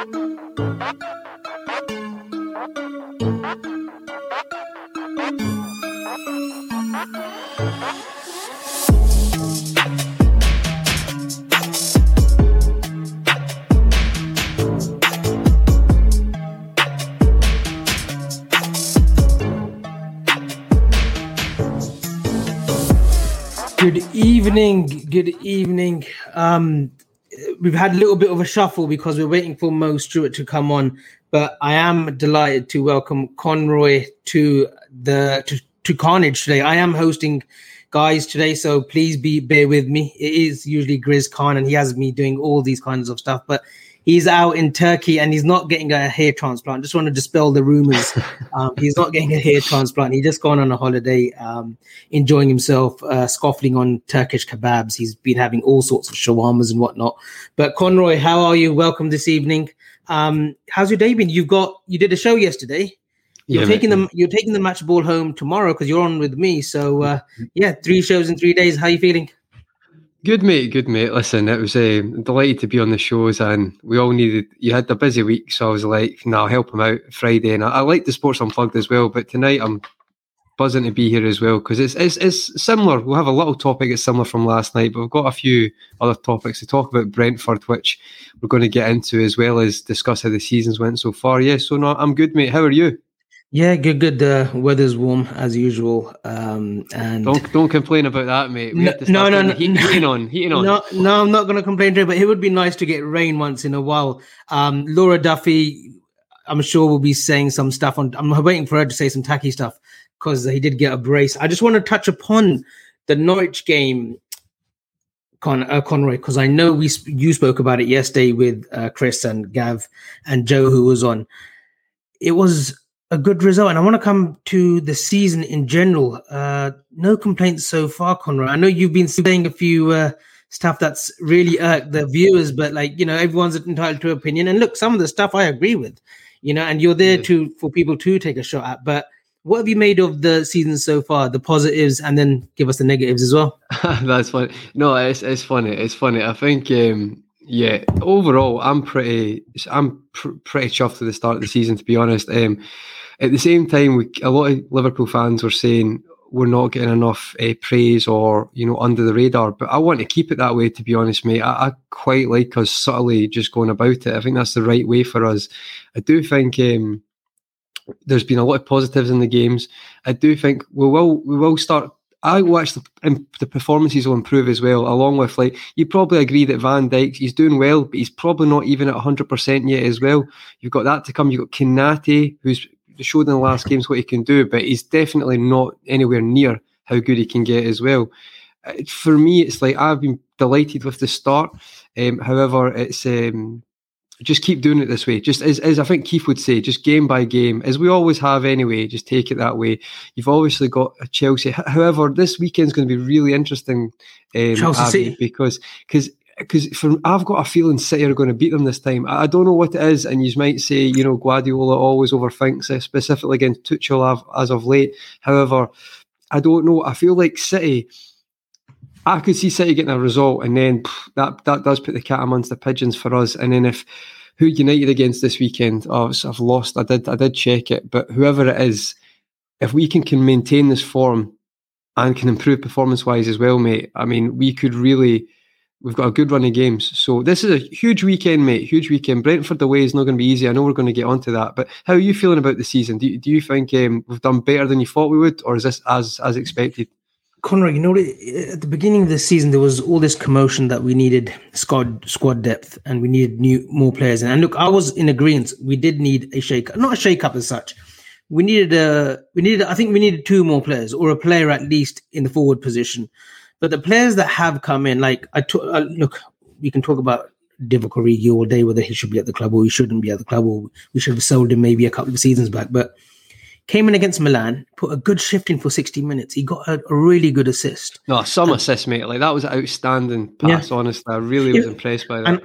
Good evening. Good evening. Um, we've had a little bit of a shuffle because we're waiting for Mo Stewart to come on, but I am delighted to welcome Conroy to the to, to Carnage today. I am hosting guys today, so please be bear with me. It is usually Grizz Khan, and he has me doing all these kinds of stuff, but he's out in Turkey and he's not getting a hair transplant. Just want to dispel the rumors. Um, he's not getting a hair transplant. He just gone on a holiday, um, enjoying himself, uh, scoffing on Turkish kebabs. He's been having all sorts of shawarmas and whatnot. But Conroy, how are you? Welcome this evening. Um, how's your day been? You've got you did a show yesterday. You're Yeah, taking them. You're taking the match ball home tomorrow because you're on with me. So uh, yeah, three shows in three days. How are you feeling? Good mate, good mate. Listen, it was uh, delighted to be on the shows, and we all needed. You had a busy week, so I was like, "No, I'll help him out Friday." And I, I like the sports unplugged as well, but tonight I'm buzzing to be here as well because it's, it's it's similar. We'll have a little topic that's similar from last night, but we've got a few other topics to talk about Brentford, which we're going to get into as well as discuss how the seasons went so far. Yeah, so no, I'm good, mate. How are you? Yeah, good, good. The weather's warm as usual. Um, and Don't don't complain about that, mate. We No, have to no, no, no, heat, no. heating on, heating on. No, no, I'm not going to complain to but it would be nice to get rain once in a while. Um, Laura Duffy, I'm sure will be saying some stuff on. I'm waiting for her to say some tacky stuff because he did get a brace. I just want to touch upon the Norwich game, Con uh, Conroy, because I know we sp- you spoke about it yesterday with uh, Chris and Gav and Joe, who was on. It was a good result, and I want to come to the season in general. Uh, no complaints so far, Conroy. I know you've been saying a few uh, stuff that's really irked the viewers, but like you know, everyone's entitled to opinion. And look, some of the stuff I agree with, you know, and you're there Yeah. to for people to take a shot at. But what have you made of the season so far? The positives, and then give us the negatives as well. That's funny. No, it's it's funny. It's funny. I think um, yeah. Overall, I'm pretty I'm pr- pretty chuffed with the start of the season. To be honest, um, at the same time, we, a lot of Liverpool fans were saying we're not getting enough uh, praise or you know under the radar. But I want to keep it that way. To be honest, mate, I, I quite like us subtly just going about it. I think that's the right way for us. I do think. Um, there's been a lot of positives in the games. I do think we will we will start. I watch the the performances will improve as well. Along with like you probably agree that Van Dijk he's doing well, but he's probably not even at hundred percent yet as well. You've got that to come. You've got Konaté who's showed in the last games what he can do, but he's definitely not anywhere near how good he can get as well. Uh, For me, it's like I've been delighted with the start. Um, however, it's um, just keep doing it this way. Just as, as I think Keith would say, just game by game, as we always have anyway. Just take it that way. You've obviously got a Chelsea. However, this weekend's going to be really interesting, um, because because because I've got a feeling City are going to beat them this time. I, I don't know what it is, and you might say, you know, Guardiola always overthinks it, specifically against Tuchel as of late. However, I don't know. I feel like City. I could see City getting a result, and then pff, that that does put the cat amongst the pigeons for us. And then if who United against this weekend, oh, I've lost. I did I did check it, but whoever it is, if we can can maintain this form and can improve performance wise as well, mate. I mean, we could really We've got a good run of games. So this is a huge weekend, mate. Huge weekend. Brentford away is not going to be easy. I know we're going to get onto that. But how are you feeling about the season? Do you, do you think um, we've done better than you thought we would, or is this as as expected? Conrad, you know, at the beginning of the season, there was all this commotion that we needed squad squad depth and we needed new more players. And look, I was in agreement. We did need a shake, not a shake up as such. We needed a, we needed, I think we needed two more players or a player at least in the forward position. But the players that have come in, like I t- uh, look, we can talk about Divock Origi all day, whether he should be at the club or he shouldn't be at the club, or we should have sold him maybe a couple of seasons back. But came in against Milan, put a good shift in for 60 minutes. He got a, a really good assist. No, some and, assist, mate. Like that was an outstanding pass, yeah. honestly. I really was impressed by that. And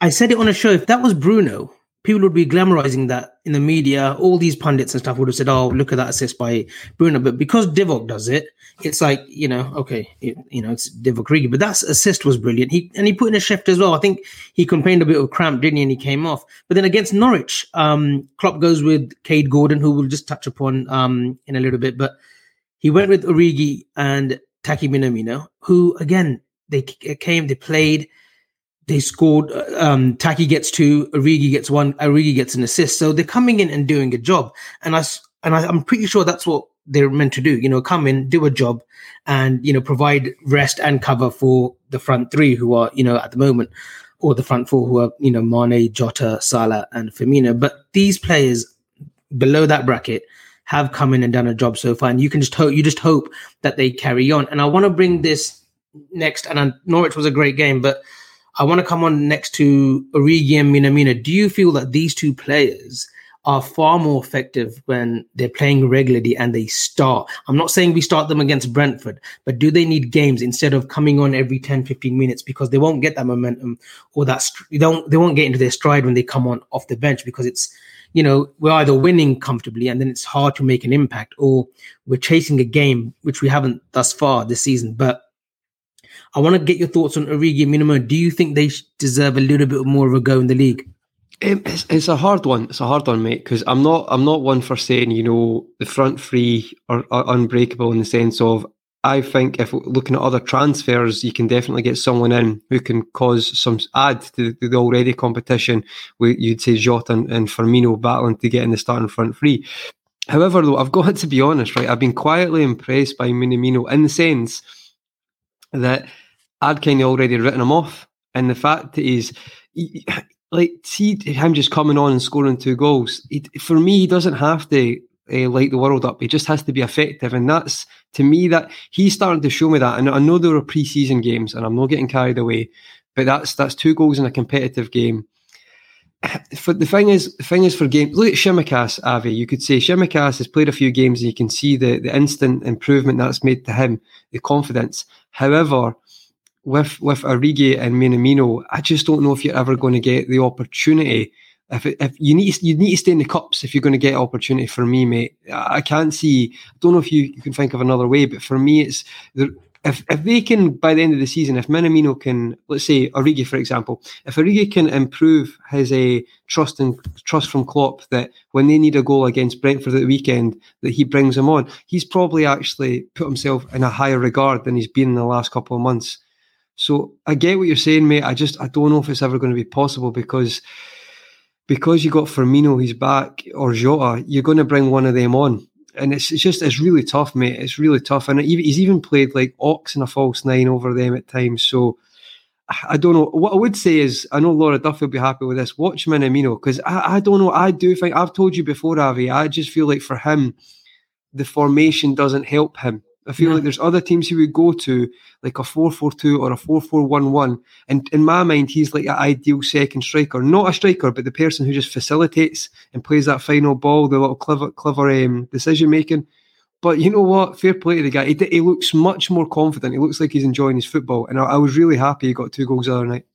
I said it on a show. If that was Bruno, people would be glamorizing that in the media. All these pundits and stuff would have said, "Oh, look at that assist by Bruno." But because Divock does it, it's like you know, okay, it, you know, it's Divock Origi, but that assist was brilliant. He and he put in a shift as well. I think he complained a bit of cramp, didn't he? And he came off. But then against Norwich, um, Klopp goes with Kaide Gordon, who we'll just touch upon um, in a little bit. But he went with Origi and Taki Minamino, who again they came, they played, they scored. Um, Taki gets two, Origi gets one, Origi gets an assist. So they're coming in and doing a job, and I and I, I'm pretty sure that's what they're meant to do. You know, come in, do a job, and you know, provide rest and cover for the front three who are you know at the moment, or the front four who are you know Mane, Jota, Salah, and Firmino. But these players below that bracket have come in and done a job so far, and you can just hope you just hope that they carry on. And I want to bring this next, and I, Norwich was a great game, but I want to come on next to Origi and Minamino. Do you feel that these two players? are far more effective when they're playing regularly and they start. I'm not saying we start them against Brentford, but do they need games instead of coming on every 10, 15 minutes because they won't get that momentum or that they don't they won't get into their stride when they come on off the bench because it's you know we're either winning comfortably and then it's hard to make an impact or we're chasing a game which we haven't thus far this season. But I want to get your thoughts on Origi Minamino. Do you think they deserve a little bit more of a go in the league? Um, it's, it's a hard one. It's a hard one, mate. Because I'm not. I'm not one for saying you know the front three are, are, unbreakable in the sense of. I think if looking at other transfers, you can definitely get someone in who can cause some add to the, already competition. You'd say Jota and, and Firmino battling to get in the starting front three. However, though, I've got to be honest, right? I've been quietly impressed by Minamino in the sense that I'd kind of already written him off, and the fact that he's he, like see him just coming on and scoring two goals. He, for me, he doesn't have to uh, light the world up. He just has to be effective, and that's to me that he's starting to show me that. And I know there are pre-season games, and I'm not getting carried away, but that's that's two goals in a competitive game. For the thing is, the thing is for games. Look at Tsimikas, Avi. You could say Tsimikas has played a few games, and you can see the the instant improvement that's made to him, the confidence. However, with with Origi and Minamino, I just don't know if you're ever going to get the opportunity. If, it, if you need you need to stay in the cups if you're going to get opportunity for me, mate. I can't see. I don't know if you, you can think of another way, but for me, it's if if they can by the end of the season, if Minamino can, let's say Origi for example, if Origi can improve his a uh, trust and trust from Klopp that when they need a goal against Brentford at the weekend, that he brings them on, he's probably actually put himself in a higher regard than he's been in the last couple of months. So I get what you're saying, mate. I just I don't know if it's ever going to be possible because because you got Firmino, he's back, or Jota, you're going to bring one of them on. And it's, it's just it's really tough, mate. It's really tough, and he's even played like Ox and a false nine over them at times. So I don't know. What I would say is, I know Laura Duff will be happy with this. Watch Minamino because I, I don't know. I do think I've told you before, Avi. I just feel like for him, the formation doesn't help him. I feel yeah. like there's other teams he would go to, like a 4 4 2 or a 4 4 1 1. And in my mind, he's like an ideal second striker. Not a striker, but the person who just facilitates and plays that final ball, the little clever, clever um, decision making. But you know what? Fair play to the guy. He, he, looks much more confident. He looks like he's enjoying his football. And I, I was really happy he got two goals the other night.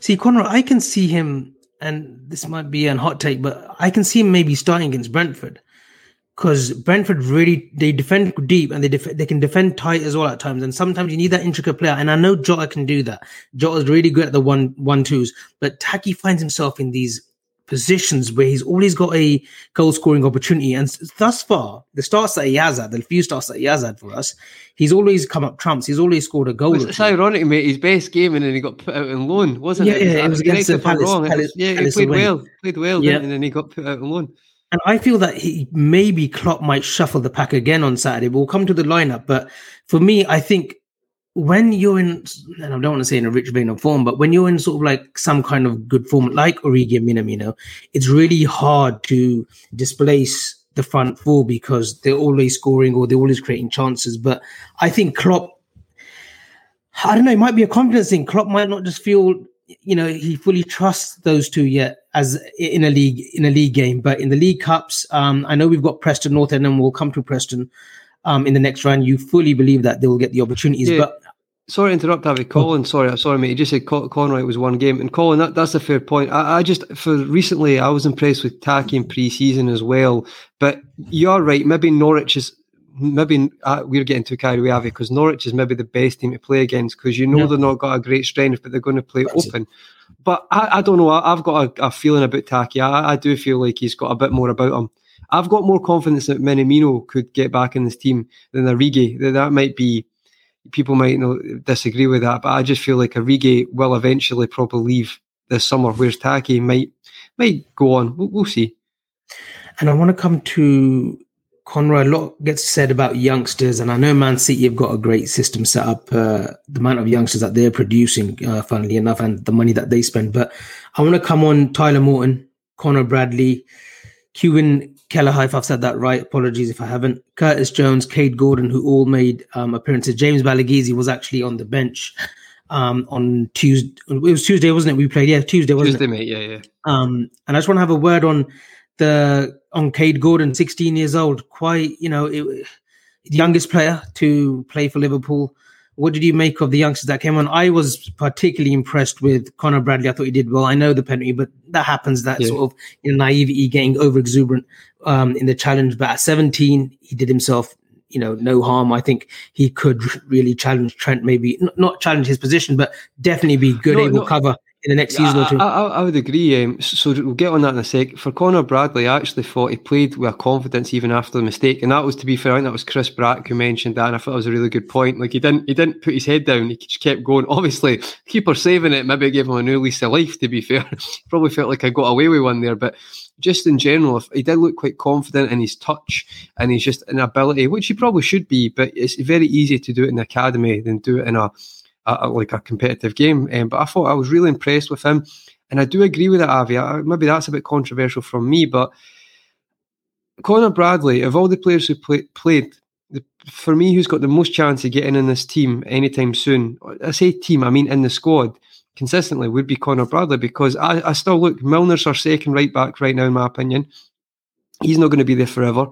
See, Conrad, I can see him, and this might be a hot take, but I can see him maybe starting against Brentford because Brentford really they defend deep and they def- they can defend tight as well at times. And sometimes you need that intricate player. And I know Jota can do that. Jota is really good at the one one twos, but Taki finds himself in these positions where he's always got a goal scoring opportunity. And thus far, the starts that he has had, the few starts that he has had for us, he's always come up trumps. He's always scored a goal. It's, it's ironic, mate. His best game and then he got put out on loan, wasn't yeah, it? Yeah, it was against the Palace. Palace, yeah, Palace he played away. well, played well, Yeah. and then he got put out on loan. And I feel that he maybe Klopp might shuffle the pack again on Saturday. We'll come to the lineup, but for me, I think when you're in, and I don't want to say in a rich vein of form, but when you're in sort of like some kind of good form, like Origi and Minamino, it's really hard to displace the front four because they're always scoring or they're always creating chances. But I think Klopp, I don't know, it might be a confidence thing. Klopp might not just feel, you know, he fully trusts those two yet as in a league in a league game. But in the league cups, um, I know we've got Preston North End and we'll come to Preston um, in the next round. You fully believe that they will get the opportunities, Yeah. but Sorry to interrupt, Avi. Colin, sorry, sorry, mate. You just said Col- Conroy was one game, and Colin, that, that's a fair point. I, I just for recently, I was impressed with Taki in pre-season as well. But you're right. Maybe Norwich is maybe uh, we're getting too carried away, Avi, because Norwich is maybe the best team to play against because you know Yeah. they're not got a great strength, but they're going to play That's it. open. But I, I don't know. I, I've got a, a feeling about Taki. I, I do feel like he's got a bit more about him. I've got more confidence that Minamino could get back in this team than Origi. That that might be people might not disagree with that, but I just feel like Origi will eventually probably leave this summer, whereas Taki might might go on. We'll, we'll see. And I want to come to Conroy. A lot gets said about youngsters, and I know Man City have got a great system set up. Uh, the amount of youngsters that they're producing, uh, funnily enough, and the money that they spend. But I want to come on Tyler Morton, Connor Bradley, Kevin Kelleher, if I've said that right. Apologies if I haven't. Curtis Jones, Kaide Gordon, who all made um, appearances. James Balagizi was actually on the bench um, on Tuesday. It was Tuesday, wasn't it? We played, yeah, Tuesday, wasn't it? Tuesday, mate. Yeah, yeah. Um, and I just want to have a word on the on Kaide Gordon, 16 years old, quite you know, it, the youngest player to play for Liverpool. What did you make of the youngsters that came on? I was particularly impressed with Connor Bradley. I thought he did well. I know the penalty, but that happens. That Yeah. sort of you know, naivety, getting over exuberant um, in the challenge. But at 17, he did himself, you know, no harm. I think he could really challenge Trent. Maybe n- not challenge his position, but definitely be good, No, able no. cover in the next Yeah, season or two. I, I, I would agree. Um, so we'll get on that in a sec. For Connor Bradley, I actually thought he played with a confidence even after the mistake, and that was to be fair. I think that was Chris Brack who mentioned that, and I thought it was a really good point. Like he didn't, he didn't put his head down. He just kept going. Obviously, keeper saving it maybe gave him a new lease of life. To be fair, probably felt like I got away with one there, but. Just in general, he did look quite confident in his touch and he's just an ability, which he probably should be, but it's very easy to do it in the academy than do it in a, a, a- like a competitive game. Um, but I thought I was really impressed with him, and I do agree with that, Avi. I, maybe that's a bit controversial from me, but Connor Bradley, of all the players who play, played, the, for me, who's got the most chance of getting in this team anytime soon? I say team, I mean in the squad consistently would be Connor Bradley because I, I still look Milner's our second right back right now, in my opinion. He's not going to be there forever.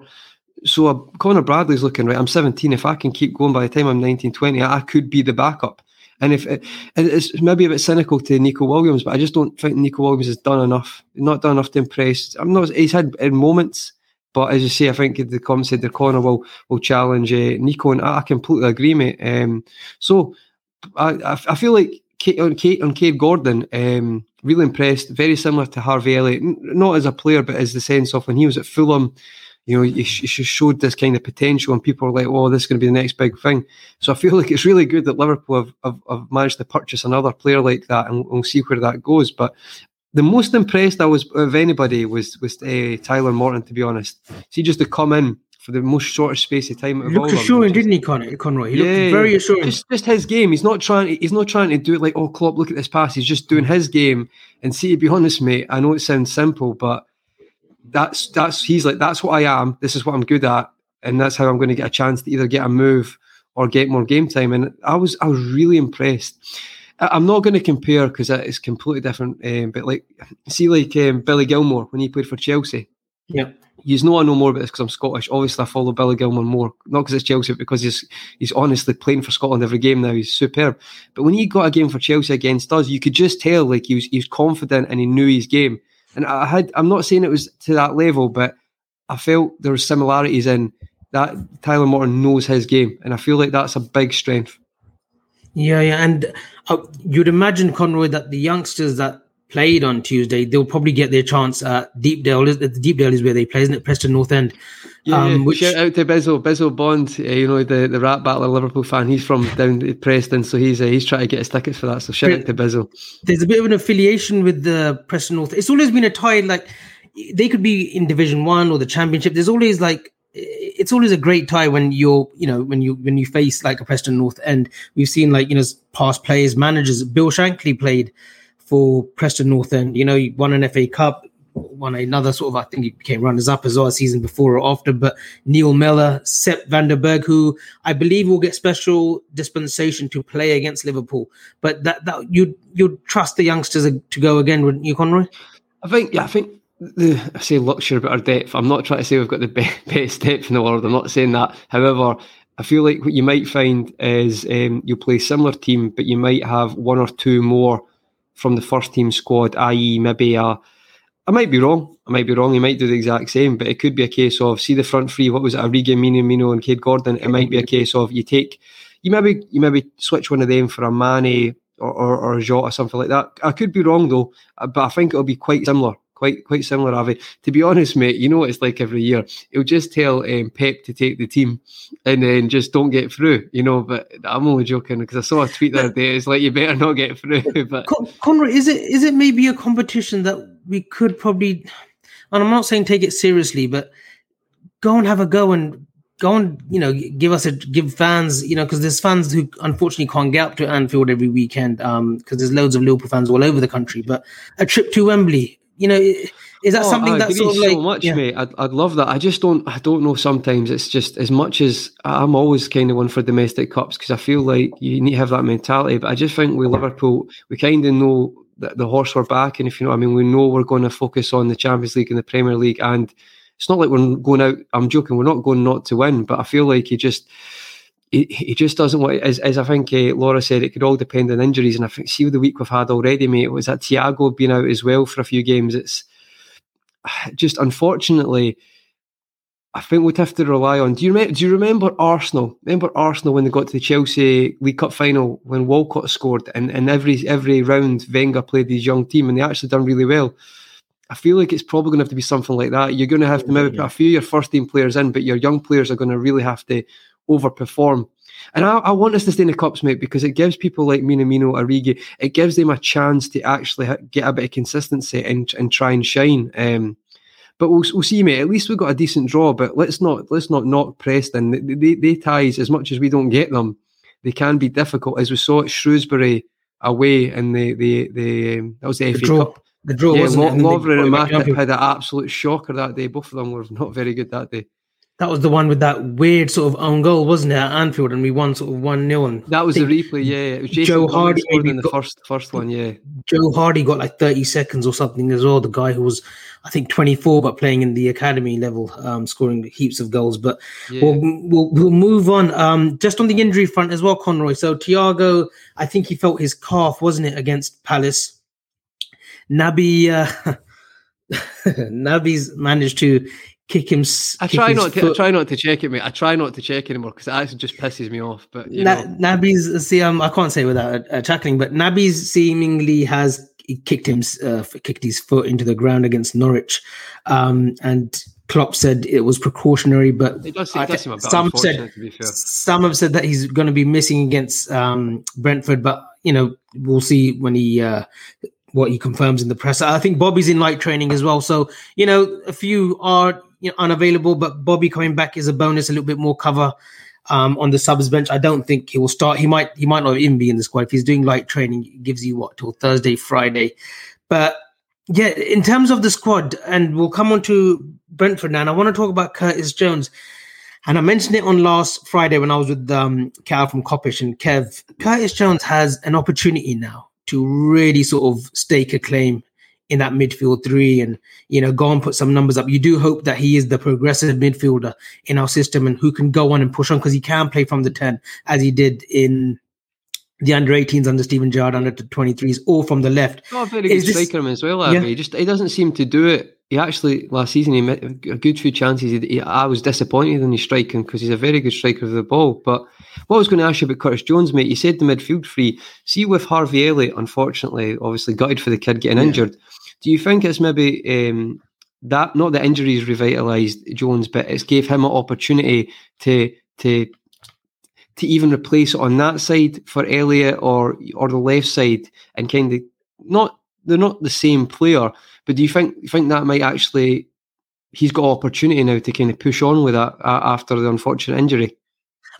So uh, Connor Bradley's looking right. I'm 17. If I can keep going by the time I'm 19, 20, I could be the backup. And if it, it's maybe a bit cynical to Nico Williams, but I just don't think Nico Williams has done enough. Not done enough to impress. I'm not. He's had moments, but as you say, I think the comments said the corner will will challenge uh, Nico, and I completely agree, mate. Um, so I, I I feel like Kate, on Kate on Kaide Gordon, um, really impressed. Very similar to Harvey Elliott, not as a player, but as the sense of when he was at Fulham. You know, he, sh- he showed this kind of potential, and people are like, "Oh, this is going to be the next big thing." So I feel like it's really good that Liverpool have, have, have managed to purchase another player like that, and we'll see where that goes. But the most impressed I was of anybody was was uh, Tyler Morton, to be honest. See, just to come in for the most shortest space of time. He looked assuring, didn't he, Con- Conroy? He Yeah, looked very assuring. Just, just his game. He's not trying. He's not trying to do it like, oh, Klopp, look at this pass. He's just doing his game. And see, to be honest, mate, I know it sounds simple, but that's that's he's like that's what I am. This is what I'm good at, and that's how I'm going to get a chance to either get a move or get more game time. And I was I was really impressed. I'm not going to compare because it's completely different. Um, but like, see, like um, Billy Gilmour when he played for Chelsea. yeah. you know I know more about this because I'm Scottish. Obviously, I follow Billy Gilmour more, not because it's Chelsea, but because he's he's honestly playing for Scotland every game now. He's superb. But when he got a game for Chelsea against us, you could just tell like he was he was confident and he knew his game. And I had I'm not saying it was to that level, but I felt there were similarities in that Tyler Morton knows his game, and I feel like that's a big strength. Yeah, yeah, and uh, you'd imagine Conroy that the youngsters that played on Tuesday, they'll probably get their chance at Deepdale. The Deepdale is where they play, isn't it? Preston North End. Yeah, um, which... shout out to Bizzle, Bizzle Bond. Uh, you know the the rap battler Liverpool fan. He's from down at Preston, so he's uh, he's trying to get his tickets for that. So shout out to Bizzle. There's a bit of an affiliation with the Preston North. It's always been a tie. Like they could be in Division One or the Championship. There's always like it's always a great tie when you're you know when you when you face like a Preston North End. We've seen like you know past players, managers. Bill Shankly played for Preston North End. You know, won an FA Cup, won another sort of, I think he became runners up as well season before or after. But Neil Mellor, Sepp Berg, who I believe will get special dispensation to play against Liverpool. But that, that you'd, you'd trust the youngsters to go again, wouldn't you, Conroy? I think, yeah, I think the, I say luxury about our depth. I'm not trying to say we've got the best depth in the world. I'm not saying that. However, I feel like what you might find is um, you'll play similar team, but you might have one or two more from the first team squad, i.e., maybe a. I might be wrong. I might be wrong. He might do the exact same, but it could be a case of see the front three. What was it? Origi, Mino, Mino, and Kaide Gordon. It might be a case of you take, you maybe you maybe switch one of them for a Mane or or, or Jota or something like that. I could be wrong though, but I think it'll be quite similar quite quite similar, Avi. To be honest, mate, you know what it's like every year. He'll just tell um, Pep to take the team, and then just don't get through, you know. But I'm only joking because I saw a tweet the other day. It's like you better not get through. But Con- Conrad, is it is it maybe a competition that we could probably, and I'm not saying take it seriously, but go and have a go and go and you know give us a give fans you know because there's fans who unfortunately can't get up to Anfield every weekend um because there's loads of Liverpool fans all over the country but a trip to Wembley you know, is that oh, something I that's sort of so like, much, yeah. mate? I'd, I'd love that. I just don't. I don't know. Sometimes it's just as much as I'm always kind of one for domestic cups because I feel like you need to have that mentality. But I just think with Liverpool, we kind of know that the horse we're back, and if you know, I mean, we know we're going to focus on the Champions League and the Premier League, and it's not like we're going out. I'm joking. We're not going not to win, but I feel like you just he, he just doesn't want, as, as I think uh, Laura said, it could all depend on injuries. And I think, see the week we've had already, mate, was that Thiago being out as well for a few games. It's just unfortunately, I think we'd have to rely on. Do you remember? Do you remember Arsenal? Remember Arsenal when they got to the Chelsea League Cup final when Walcott scored, and, and every every round Wenger played his young team, and they actually done really well. I feel like it's probably going to have to be something like that. You're going to have to maybe put a few of your first team players in, but your young players are going to really have to overperform. And I, I, want us to stay in the cups, mate, because it gives people like Minamino, Origi, it gives them a chance to actually get a bit of consistency and, and try and shine. Um, but we'll, we'll see, mate. At least we've got a decent draw. But let's not let's not knock Preston. They, they, they ties as much as we don't get them. They can be difficult, as we saw at Shrewsbury away in the the the um, that was the, the FA draw. Cup. The draw, yeah, wasn't Lo- Lovren and Matip had an absolute shocker that day. Both of them were not very good that day. That was the one with that weird sort of own goal, wasn't it, at Anfield, and we won sort of one 0 That was the replay, yeah. It was Jason Joe Hardy in the got, first first one, yeah. Joe Hardy got like thirty seconds or something as well. The guy who was, I think, twenty four, but playing in the academy level, um, scoring heaps of goals. But yeah. we'll, we'll we'll move on. Um, just on the injury front as well, Conroy. So Thiago, I think he felt his calf, wasn't it, against Palace. Naby. Uh, Naby's managed to kick him. I try not to. I try not to check it, mate. I try not to check anymore because it actually just pisses me off. But you Na- Naby's see, um, I can't say without uh, tackling, but Naby's seemingly has kicked him, uh, kicked his foot into the ground against Norwich, um, and Klopp said it was precautionary, but it does, it does seem some said some have said that he's going to be missing against um, Brentford, but you know we'll see when he uh, what he confirms in the press. I think Bobby's in light training as well, so you know a few are you know, unavailable, but Bobby coming back is a bonus, a little bit more cover um, on the subs bench. I don't think he will start. He might he might not even be in the squad if he's doing light training. It gives you what till Thursday, Friday, but yeah, in terms of the squad, and we'll come on to Brentford now. And I want to talk about Curtis Jones. And I mentioned it on last Friday when I was with um, Cal from Coppish and Kev. Curtis Jones has an opportunity now to really sort of stake a claim in that midfield three and, you know, go and put some numbers up. You do hope that he is the progressive midfielder in our system and who can go on and push on because he can play from the 10 as he did in the under 18s under Steven Gerrard, under 23s, or from the left. Oh, very good striker this, as well. Yeah. He just he doesn't seem to do it. He actually last season he met a good few chances. He, he, I was disappointed in his striking because he's a very good striker of the ball. But what I was going to ask you about Curtis Jones, mate, you said the midfield free. See with Harvey Elliott, unfortunately, obviously gutted for the kid getting yeah. injured. Do you think it's maybe um, that not the injuries revitalised Jones, but it's gave him an opportunity to to to even replace on that side for Elliot or or the left side and kind of not they're not the same player, but do you think you think that might actually he's got opportunity now to kind of push on with that uh, after the unfortunate injury?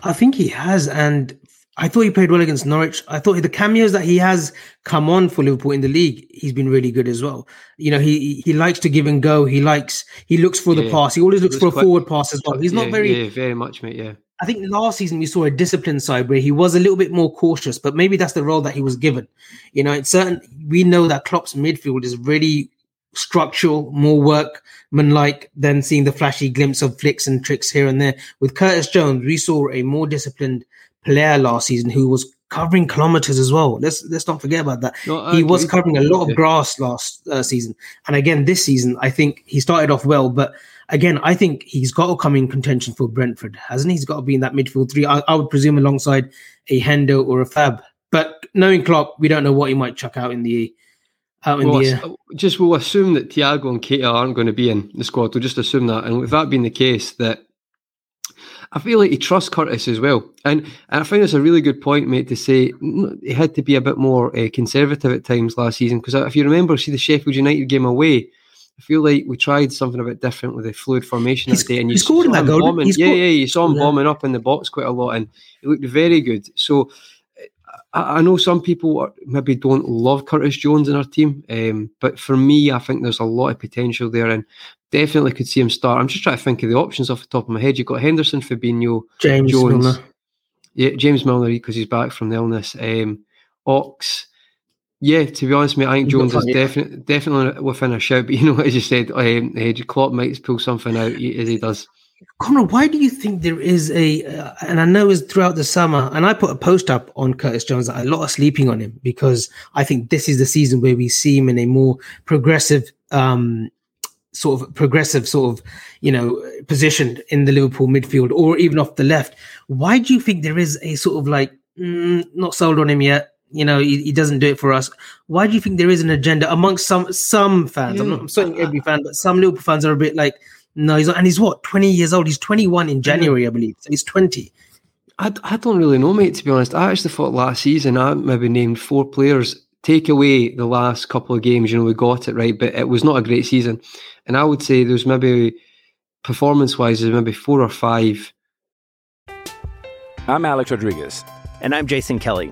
I think he has, and I thought he played well against Norwich. I thought the cameos that he has come on for Liverpool in the league, he's been really good as well. You know, he he likes to give and go. He likes he looks for yeah, the pass. He always looks for a forward pass as well. He's yeah, not very yeah, very much, mate. Yeah. I think last season we saw a disciplined side where he was a little bit more cautious, but maybe that's the role that he was given. You know, it's certain we know that Klopp's midfield is really structural, more workman-like than seeing the flashy glimpse of flicks and tricks here and there. With Curtis Jones, we saw a more disciplined player last season who was covering kilometers as well. Let's let's not forget about that. No, he was covering a lot of grass last uh, season, and again this season, I think he started off well, but again, I think he's got to come in contention for Brentford, hasn't he? He's got to be in that midfield three. I, I would presume alongside a Hendo or a Fab. But knowing Klopp, we don't know what he might chuck out in the out in well, the air. Just we'll assume that Thiago and Keita aren't going to be in the squad. We'll just assume that, and with that being the case, that I feel like he trusts Curtis as well. And, and I find it's a really good point, mate, to say he had to be a bit more uh, conservative at times last season. Because if you remember, see the Sheffield United game away, I feel like we tried something a bit different with the fluid formation he's, that day. And you saw him bombing. yeah, yeah, you saw him yeah. bombing up in the box quite a lot and he looked very good. So I, I know some people maybe don't love Curtis Jones in our team, um, but for me, I think there's a lot of potential there and definitely could see him start. I'm just trying to think of the options off the top of my head. You've got Henderson, Fabinho, James Jones. Milner. Yeah, James Milner because he's back from the illness. Um, Ox. Yeah, to be honest, mate, I think Jones is definitely definitely within a shout. But you know, as you said, um, Klopp might pull something out as he does. Conor, why do you think there is a? Uh, and I know it's throughout the summer, and I put a post up on Curtis Jones. A lot of sleeping on him because I think this is the season where we see him in a more progressive, um, sort of progressive, sort of you know position in the Liverpool midfield or even off the left. Why do you think there is a sort of like mm, not sold on him yet? You know he, he, doesn't do it for us. Why do you think there is an agenda amongst some some fans? Yeah. i'm not I'm saying uh, every fan but some liverpool fans are a bit like no he's not and he's what 20 years old? He's 21 in january yeah. i believe. So he's 20 I, I don't really know mate to be honest. I actually thought last season i maybe named four players take away the last couple of games you know we got it right but it was not a great season. And i would say there's maybe performance wise there's maybe four or five. I'm alex rodriguez. And i'm jason kelly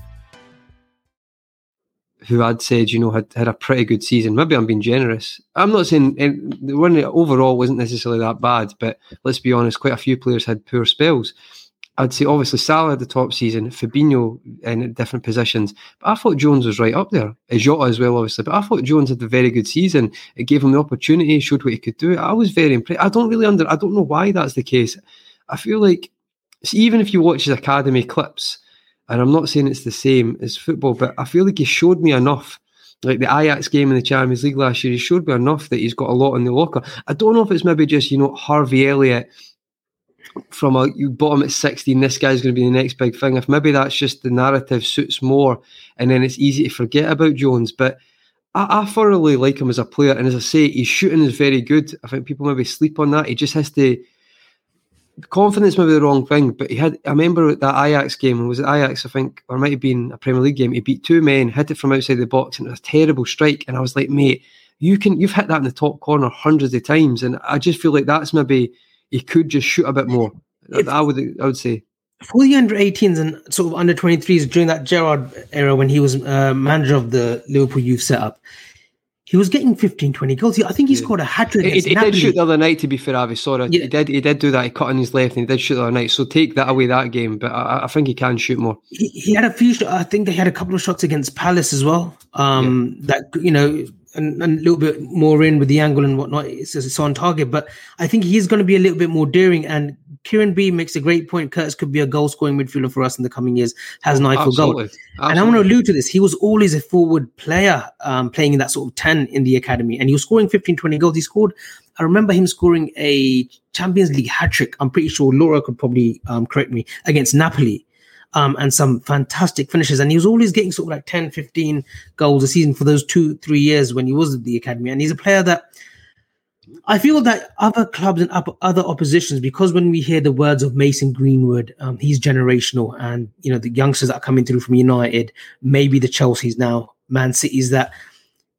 who I'd said, you know, had had a pretty good season. Maybe I'm being generous. I'm not saying the one overall wasn't necessarily that bad, but let's be honest, quite a few players had poor spells. I'd say obviously Salah had the top season, Fabinho in different positions, but I thought Jones was right up there. Jota as well, obviously, but I thought Jones had a very good season. It gave him the opportunity, showed what he could do. I was very impressed. I don't really under, I don't know why that's the case. I feel like even if you watch his academy clips, and I'm not saying it's the same as football, but I feel like he showed me enough. Like the Ajax game in the Champions League last year, he showed me enough that he's got a lot in the locker. I don't know if it's maybe just, you know, Harvey Elliott from a you bottom at 16, this guy's going to be the next big thing. If maybe that's just the narrative suits more, and then it's easy to forget about Jones. But I, I thoroughly like him as a player. And as I say, his shooting is very good. I think people maybe sleep on that. He just has to confidence may be the wrong thing, but he had. I remember that Ajax game. Was it Ajax? I think, or it might have been a Premier League game. He beat two men, hit it from outside the box, and it was a terrible strike. And I was like, mate, you can. You've hit that in the top corner hundreds of times, and I just feel like that's maybe he could just shoot a bit more. If, I would I would say for the under 18s and sort of under 23s during that Gerrard era when he was uh, manager of the Liverpool youth setup, he was getting 15, 20 goals. I think he yeah. scored a hat trick. He, he did shoot the other night, to be fair, Avi. Sorry, yeah. he did. He did do that. He cut on his left, and he did shoot the other night. So take that away that game. But I, I think he can shoot more. He, he, had a few. I think they had a couple of shots against Palace as well. Um, yeah. That you know and, and, a little bit more in with the angle and whatnot. It's, it's on target, but I think he's going to be a little bit more daring. And Kieran B makes a great point. Curtis could be a goal scoring midfielder for us in the coming years. Has an eye for goal. Absolutely. And I want to allude to this. He was always a forward player, um, playing in that sort of ten in the academy, and he was scoring 15, 20 goals. He scored. I remember him scoring a Champions League hat trick. I'm pretty sure Laura could probably um, correct me against Napoli um, and some fantastic finishes. And he was always getting sort of like 10, 15 goals a season for those two, three years when he was at the academy. And he's a player that I feel that other clubs and other oppositions, because when we hear the words of Mason Greenwood, um, he's generational, and you know the youngsters that are coming through from United, maybe the Chelsea's now, Man City's that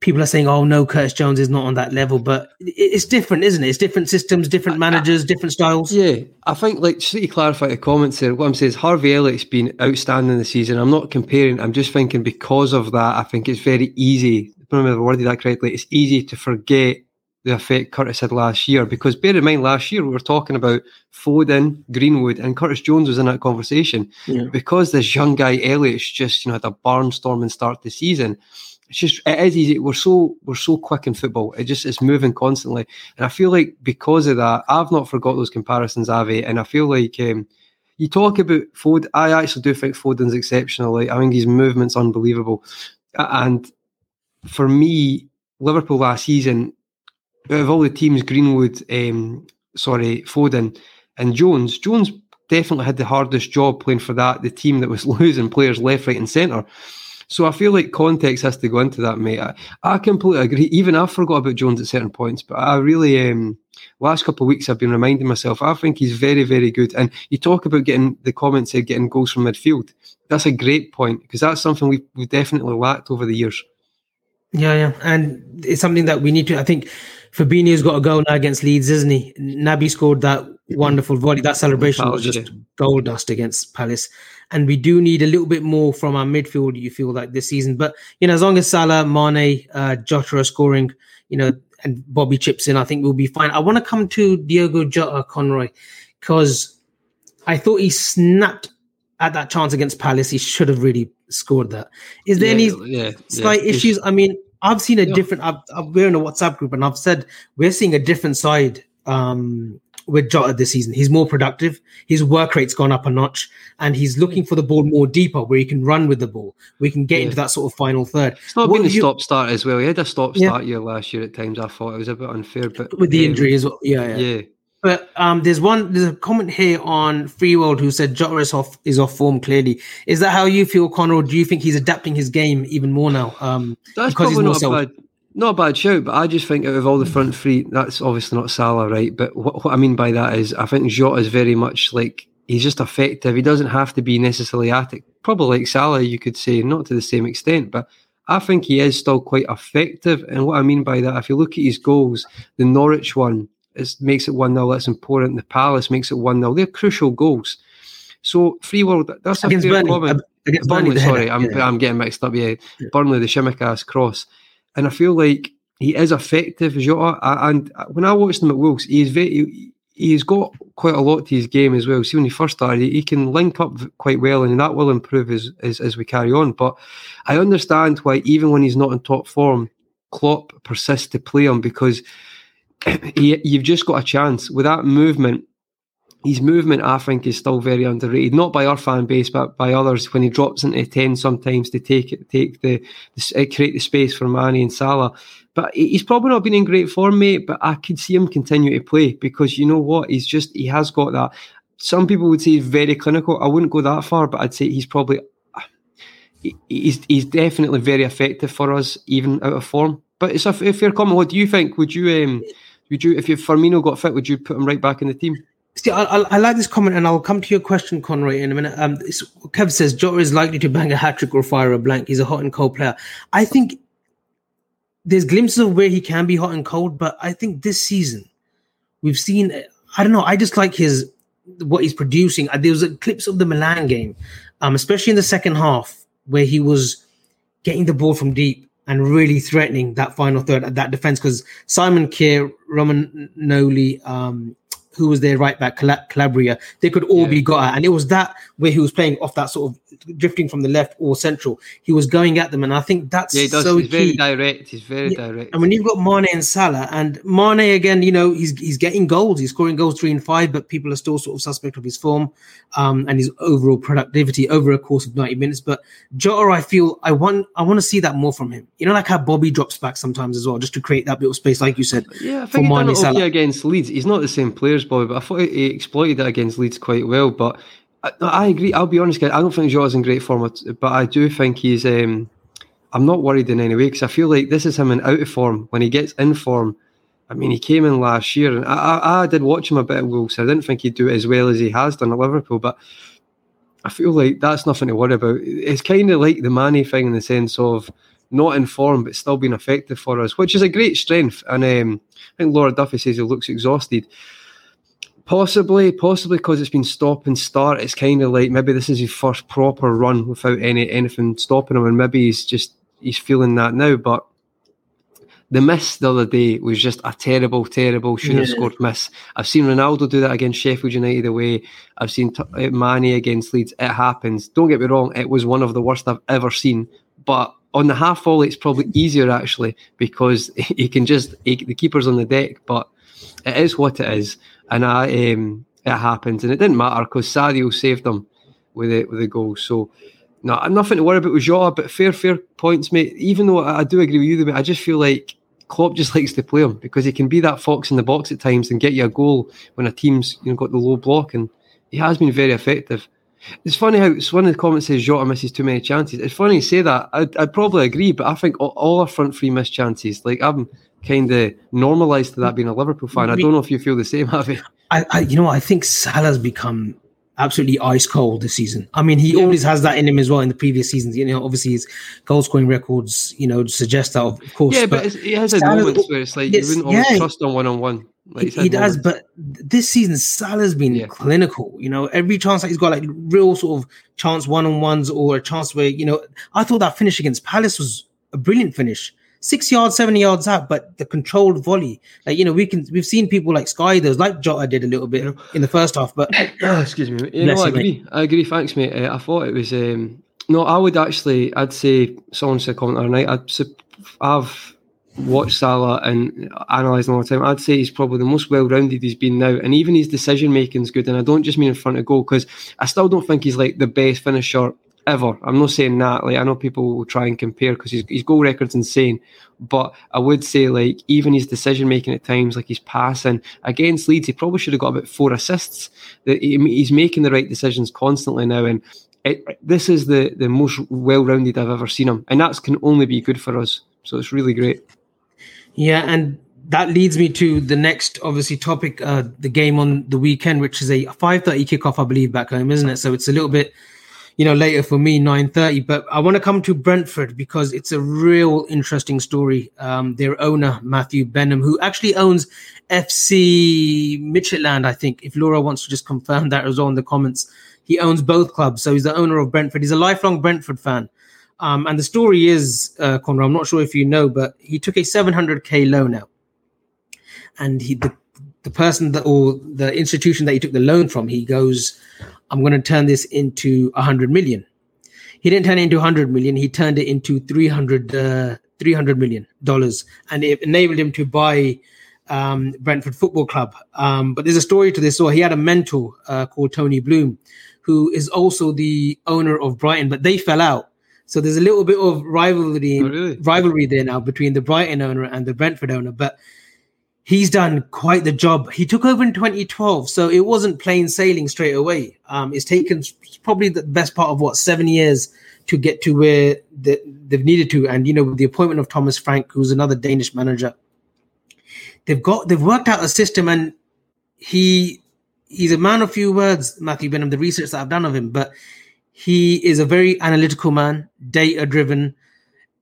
people are saying, "Oh no, Curtis Jones is not on that level," but it's different, isn't it? It's different systems, different managers, different styles. Yeah, I think like just to clarify the comments there, what I'm saying is Harvey Elliott's been outstanding this season. I'm not comparing. I'm just thinking because of that, I think it's very easy. I don't know if I worded that correctly. It's easy to forget the effect Curtis had last year because bear in mind last year we were talking about Foden, Greenwood, and Curtis Jones was in that conversation yeah. because this young guy Elliott's just you know had a barnstorming start to the season it's just it is easy. We're so we're so quick in football. It just is moving constantly, and I feel like because of that, I've not forgot those comparisons, Avi, and I feel like. Um, you talk about Foden. I actually do think Foden's exceptional. Like, I think his movement's unbelievable. And for me, Liverpool last season, out of all the teams, Greenwood, um, sorry, Foden, and Jones, Jones definitely had the hardest job playing for that, the team that was losing players left, right, and centre. So I feel like context has to go into that, mate. I, I completely agree. Even I forgot about Jones at certain points, but I really, um, last couple of weeks, I've been reminding myself. I think he's very, very good. And you talk about getting the comments said getting goals from midfield. That's a great point because that's something we've, we've definitely lacked over the years. Yeah, yeah, and it's something that we need to. I think Fabinho's got a goal now against Leeds, isn't he? Naby scored that wonderful volley. That celebration was just gold dust against Palace and we do need a little bit more from our midfield. You feel like this season, but you know, as long as Salah, Mane, uh, Jota are scoring, you know, and Bobby chips in, I think we'll be fine. I want to come to Diogo Jota Conroy because I thought he snapped at that chance against Palace. He should have really scored that. Is there yeah, any yeah, slight yeah. issues? I mean, I've seen a different. I've, I've, we're in a WhatsApp group, and I've said we're seeing a different side um, with Jota this season. He's more productive. His work rate's gone up a notch, and he's looking for the ball more deeper, where he can run with the ball. We can get yeah. into that sort of final third. It's not what been a you... stop start as well. He had a stop start yeah. year last year at times. I thought it was a bit unfair, but with the um, injury as well. Yeah, yeah. yeah. But um, there's one. There's a comment here on Free World who said Jota is off is off form. Clearly, is that how you feel, Connor? Or do you think he's adapting his game even more now? Um, That's probably not self- bad not a bad shout, but I just think out of all the front three, that's obviously not Salah, right? But what, what I mean by that is, I think Jota is very much like he's just effective. He doesn't have to be necessarily attic. Probably like Salah, you could say, not to the same extent, but I think he is still quite effective. And what I mean by that, if you look at his goals, the Norwich one is, makes it 1 0, that's important. The Palace makes it 1 0. They're crucial goals. So, free world, that's a against fair Burnley, comment. Uh, against Burnley, Burnley sorry, I'm, yeah. I'm getting mixed up. Yeah. yeah. Burnley, the Tsimikas cross and I feel like he is effective, Jota. And when I watched him at Wolves, he's very, he's got quite a lot to his game as well. See, when he first started, he can link up quite well, and that will improve as, as, as we carry on. But I understand why, even when he's not in top form, Klopp persists to play him because he, you've just got a chance with that movement his movement, I think, is still very underrated. Not by our fan base, but by others. When he drops into ten, sometimes to take it, take the, the create the space for Mane and Salah. But he's probably not been in great form, mate. But I could see him continue to play because you know what? He's just he has got that. Some people would say he's very clinical. I wouldn't go that far, but I'd say he's probably he's he's definitely very effective for us, even out of form. But it's a, a fair comment. What do you think? Would you um, would you if your Firmino got fit, would you put him right back in the team? See, I, I, I, like this comment, and I'll come to your question, Conroy, in a minute. Um, Kev says Jota is likely to bang a hat trick or fire a blank. He's a hot and cold player. I think there's glimpses of where he can be hot and cold, but I think this season we've seen. I don't know. I just like his what he's producing. Uh, there was a clips of the Milan game, um, especially in the second half, where he was getting the ball from deep and really threatening that final third at that defense because Simon Kjær, Romagnoli, um, who was their right back, Calabria, they could all yeah. be got at. And it was that where he was playing off that sort of drifting from the left or central. He was going at them. And I think that's yeah, he does. so he's key. very direct. He's very yeah. direct. And when you've got Mane and Salah, and Mane again, you know, he's he's getting goals, he's scoring goals three and five, but people are still sort of suspect of his form um, and his overall productivity over a course of 90 minutes. But Jota, I feel I want I want to see that more from him. You know, like how Bobby drops back sometimes as well, just to create that bit of space, like you said. Yeah, I think done it okay against Leeds. He's not the same player as Bobby, but I thought he exploited it against Leeds quite well. But I, I agree. I'll be honest, guys. I don't think Jota's in great form, but I do think he's. Um, I'm not worried in any way because I feel like this is him in out of form. When he gets in form, I mean, he came in last year, and I, I, I did watch him a bit at Wolves. I didn't think he'd do as well as he has done at Liverpool, but I feel like that's nothing to worry about. It's kind of like the Mane thing in the sense of not in form but still being effective for us, which is a great strength. And um, I think Laura Duffy says he looks exhausted. Possibly, possibly because it's been stop and start. It's kind of like maybe this is his first proper run without any anything stopping him, and maybe he's just he's feeling that now. But the miss the other day was just a terrible, terrible should have yeah. scored miss. I've seen Ronaldo do that against Sheffield United away. I've seen T- uh, Mane against Leeds. It happens. Don't get me wrong; it was one of the worst I've ever seen. But on the half volley, it's probably easier actually because he can just he, the keeper's on the deck. But it is what it is, and I um, it happens, and it didn't matter because Sadio saved them with it with the goal. So no, nothing to worry about with Jota, but fair, fair points, mate. Even though I do agree with you, I just feel like Klopp just likes to play him because he can be that fox in the box at times and get you a goal when a team's you know got the low block, and he has been very effective. It's funny how it's one of the comments says Jota misses too many chances. It's funny you say that. I'd, I'd probably agree, but I think all, all our front three miss chances. Like I'm kind of normalised to that being a Liverpool fan. I don't know if you feel the same, have you? I, I you know, I think Salah's become absolutely ice cold this season. I mean, he always has that in him as well in the previous seasons. You know, obviously his goal scoring records, you know, suggest that, of course. Yeah, but, but he has a moments where it's like you wouldn't always yeah, trust on one on one. Like he, he does, but this season Salah's been yeah. clinical. You know, every chance that he's got like real sort of chance one on ones or a chance where you know, I thought that finish against Palace was a brilliant finish six yards, seven yards out, but the controlled volley. Like you know, we can we've seen people like Sky those like Jota did a little bit in the first half, but excuse me. You know, I agree. Mate. I agree. Thanks, mate. Uh, I thought it was. Um, no, I would actually. I'd say someone said comment the other night. I'd, I've watched Salah and analysed him all the time. I'd say he's probably the most well-rounded he's been now, and even his decision making is good. And I don't just mean in front of goal because I still don't think he's like the best finisher ever. I'm not saying that. Like I know people will try and compare because his, his goal record's insane, but I would say like even his decision making at times, like his passing against Leeds, he probably should have got about four assists. That he's making the right decisions constantly now, and it, this is the the most well rounded I've ever seen him, and that can only be good for us. So it's really great. Yeah, and that leads me to the next obviously topic, uh, the game on the weekend, which is a 5:30 kickoff, I believe, back home, isn't it? So it's a little bit you know, later for me, 9.30. But I want to come to Brentford because it's a real interesting story. Um, their owner, Matthew Benham, who actually owns FC Midtjylland, I think, if Laura wants to just confirm that as well in the comments. He owns both clubs. So he's the owner of Brentford. He's a lifelong Brentford fan. Um, and the story is, uh, Conrad, I'm not sure if you know, but he took a 700k loan out. And he, the, the person that, or the institution that he took the loan from, he goes, I'm going to turn this into 100 million. He didn't turn it into 100 million. He turned it into 300, uh, 300 million dollars and it enabled him to buy um, Brentford Football Club. Um, but there's a story to this. So he had a mentor uh, called Tony Bloom, who is also the owner of Brighton, but they fell out. So there's a little bit of rivalry, oh, really? rivalry there now between the Brighton owner and the Brentford owner. But he's done quite the job. He took over in 2012, so it wasn't plain sailing straight away. Um, it's taken probably the best part of what seven years to get to where the, they've needed to. And you know, with the appointment of Thomas Frank, who's another Danish manager, they've got they've worked out a system, and he he's a man of few words, Matthew Benham. The research that I've done of him, but he is a very analytical man, data driven.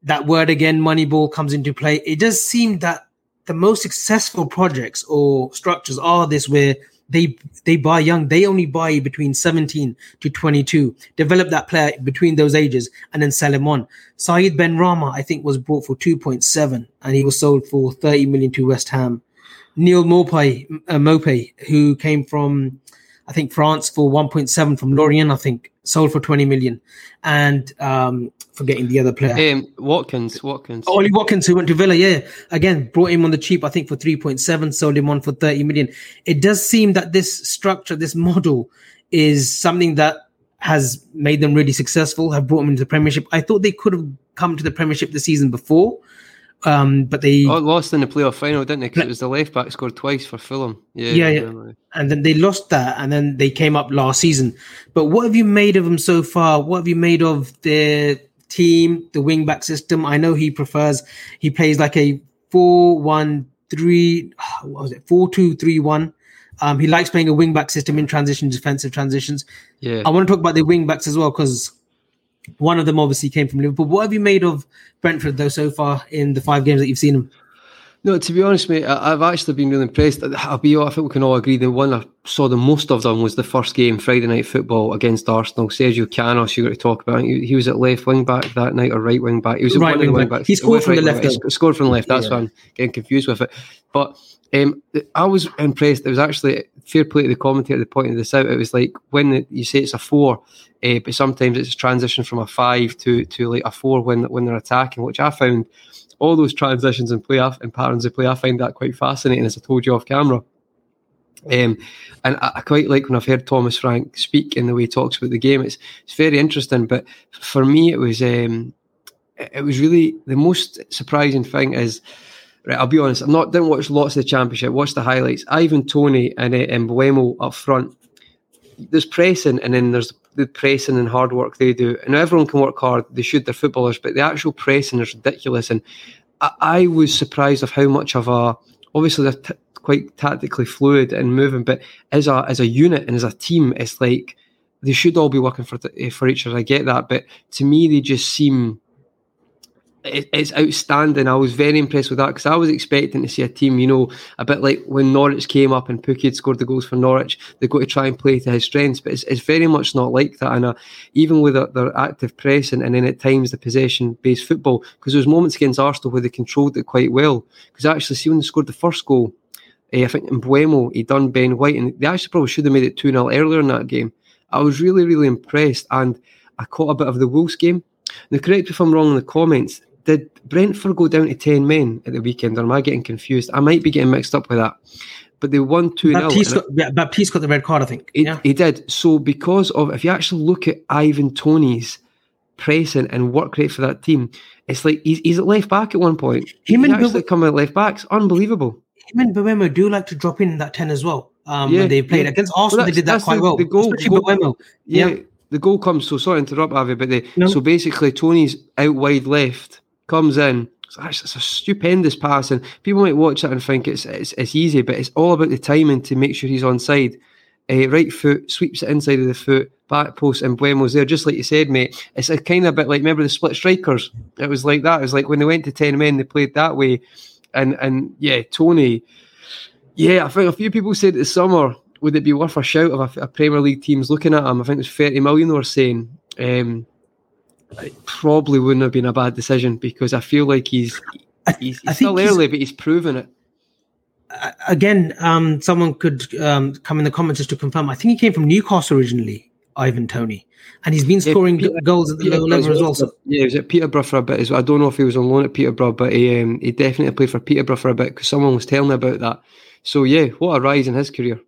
That word again, Moneyball, comes into play. It does seem that the most successful projects or structures are this where they they buy young. They only buy between 17 to 22. Develop that player between those ages and then sell him on. Saeed Benrahma, I think, was bought for 2.7 and he was sold for 30 million to West Ham. Neal Maupay, uh, who came from I think France for 1.7 from Lorient, I think, sold for 20 million. And um, forgetting the other player. Um, Watkins, Watkins. Oh, Ollie Watkins, who went to Villa, yeah. Again, brought him on the cheap, I think, for 3.7, sold him on for 30 million. It does seem that this structure, this model, is something that has made them really successful, have brought them into the Premiership. I thought they could have come to the Premiership the season before. Um, but they oh, lost in the playoff final, didn't they? Because it was the left back scored twice for Fulham. Yeah, yeah, yeah. And then they lost that, and then they came up last season. But what have you made of them so far? What have you made of their team, the wing back system? I know he prefers he plays like a four one three. What was it? Four two three one. Um, he likes playing a wing back system in transition, defensive transitions. Yeah, I want to talk about the wing backs as well because one of them obviously came from Liverpool. What have you made of Brentford though so far in the five games that you've seen them? No, to be honest, mate, I've actually been really impressed. I'll be, I think we can all agree the one I saw the most of them was the first game, Friday night football against Arsenal. Sergio Canos, you got to talk about. He, he was at left wing back that night or right wing back. He was right the wing backs. He scored from right the left. He scored from the left. That's yeah. why I'm getting confused with it. But um, I was impressed. It was actually fair play to the commentator that pointed this out. It was like when the, you say it's a four, uh, but sometimes it's a transition from a five to to like a four when when they're attacking, which I found all those transitions and play and patterns of play. I find that quite fascinating, as I told you off camera. Um, and I, I, quite like when I've heard Thomas Frank speak in the way he talks about the game. It's it's very interesting. But for me, it was um, it was really the most surprising thing is. Right, I'll be honest. I'm not didn't watch lots of the championship. Watch the highlights. Ivan Toney and uh, and Mbeumo up front. There's pressing, and then there's the pressing and hard work they do. And everyone can work hard. They should. They're footballers, but the actual pressing is ridiculous. And I, I was surprised of how much of a obviously they're t- quite tactically fluid and moving, but as a as a unit and as a team, it's like they should all be working for for each other. I get that, but to me, they just seem it's outstanding. I was very impressed with that because I was expecting to see a team, you know, a bit like when Norwich came up and had scored the goals for Norwich. They got to try and play to his strengths, but it's, it's very much not like that. And uh, even with their active pressing and then at times the possession-based football, because there was moments against Arsenal where they controlled it quite well. Because actually, see when they scored the first goal, uh, I think Mbeumo, he done Ben White, and they actually probably should have made it two 0 earlier in that game. I was really, really impressed, and I caught a bit of the Wolves game. Now, correct me if I'm wrong in the comments did Brentford go down to 10 men at the weekend, or am I getting confused? I might be getting mixed up with that. But they won 2 0. Baptiste, got, yeah, Baptiste got the red card, I think. He, yeah. he did. So, because of, if you actually look at Ivan Toney's pressing and work rate for that team, it's like he's, he's at left back at one point. Him he actually come at left backs. Unbelievable. Him and Mbeumo do like to drop in that 10 as well. Um, yeah, when they played yeah. against Arsenal, well, they did that quite the, well. The goal, goal yeah, yeah, the goal comes. So sorry to interrupt, Avi, but they, no. so basically Toney's out wide left comes in. It's, it's a stupendous pass, and people might watch it and think it's, it's, it's easy, but it's all about the timing to make sure he's on side. Uh, right foot sweeps it inside of the foot, back post, and Mbeumo's there. Just like you said, mate. It's a kind of bit like remember the split strikers. It was like that. It was like when they went to ten men, they played that way, and and yeah, Toney. Yeah, I think a few people said this summer would it be worth a shout of a, a Premier League teams looking at him? I think it was thirty million they were saying. Um, it probably wouldn't have been a bad decision because I feel like he's he's, he's still early, but he's proven it. Again, um, someone could um, come in the comments just to confirm. I think he came from Newcastle originally, Ivan Toney, and he's been scoring yeah, Peter, goals at the lower level as well. So. Yeah, he was at Peterborough for a bit as well. I don't know if he was on loan at Peterborough, but he um, he definitely played for Peterborough for a bit because someone was telling me about that. So yeah, what a rise in his career.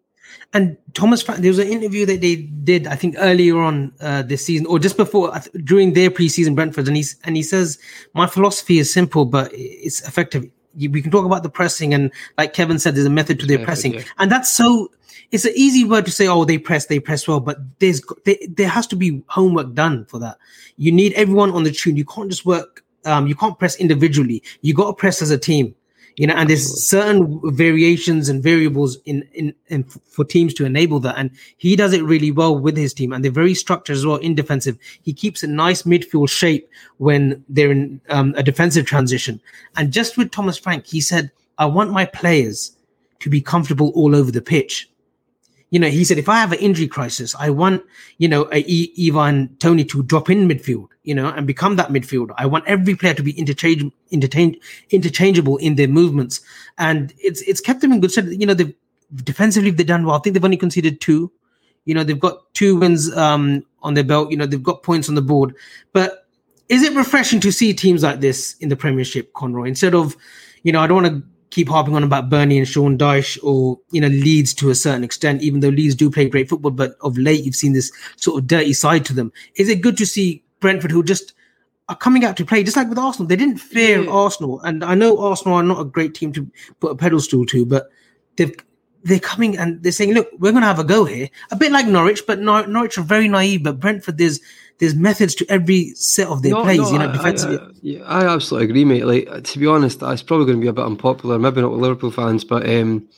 And Thomas, there was an interview that they did, I think, earlier on uh, this season, or just before during their preseason Brentford, and he's and he says, "My philosophy is simple, but it's effective. We can talk about the pressing, and like Kevin said, there's a method to their yeah, pressing, yeah. and that's so. It's an easy word to say, oh, they press, they press well, but there's there, there has to be homework done for that. You need everyone on the tune. You can't just work. Um, you can't press individually. You got to press as a team you know and there's certain variations and variables in, in in for teams to enable that. And he does it really well with his team. And they're very structured as well in defensive. He keeps a nice midfield shape when they're in um, a defensive transition. And just with thomas frank he said i want my players to be comfortable all over the pitch You know, he said, if I have an injury crisis, I want, you know, e- Ivan Toney to drop in midfield, you know, and become that midfielder. I want every player to be interchange- interchange- interchangeable in their movements. And it's it's kept them in good stead. You know, they've defensively they've done well. I think they've only conceded two. You know, they've got two wins um, on their belt. You know, they've got points on the board. But is it refreshing to see teams like this in the Premiership, Conroy? Instead of, you know, I don't want to keep harping on about Burnley and Sean Dyche or, you know, Leeds to a certain extent, even though Leeds do play great football, but of late you've seen this sort of dirty side to them. Is it good to see Brentford who just are coming out to play, just like with Arsenal? They didn't fear yeah. Arsenal. And I know Arsenal are not a great team to put a pedestal to, but they've they're coming and they're saying, look, we're going to have a go here. A bit like Norwich, but Nor- Norwich are very naive. But Brentford, there's there's methods to every set of their no, plays. No, you know, I, defensively. I, I, yeah, I absolutely agree, mate. Like to be honest, it's probably going to be a bit unpopular, maybe not with Liverpool fans, but um,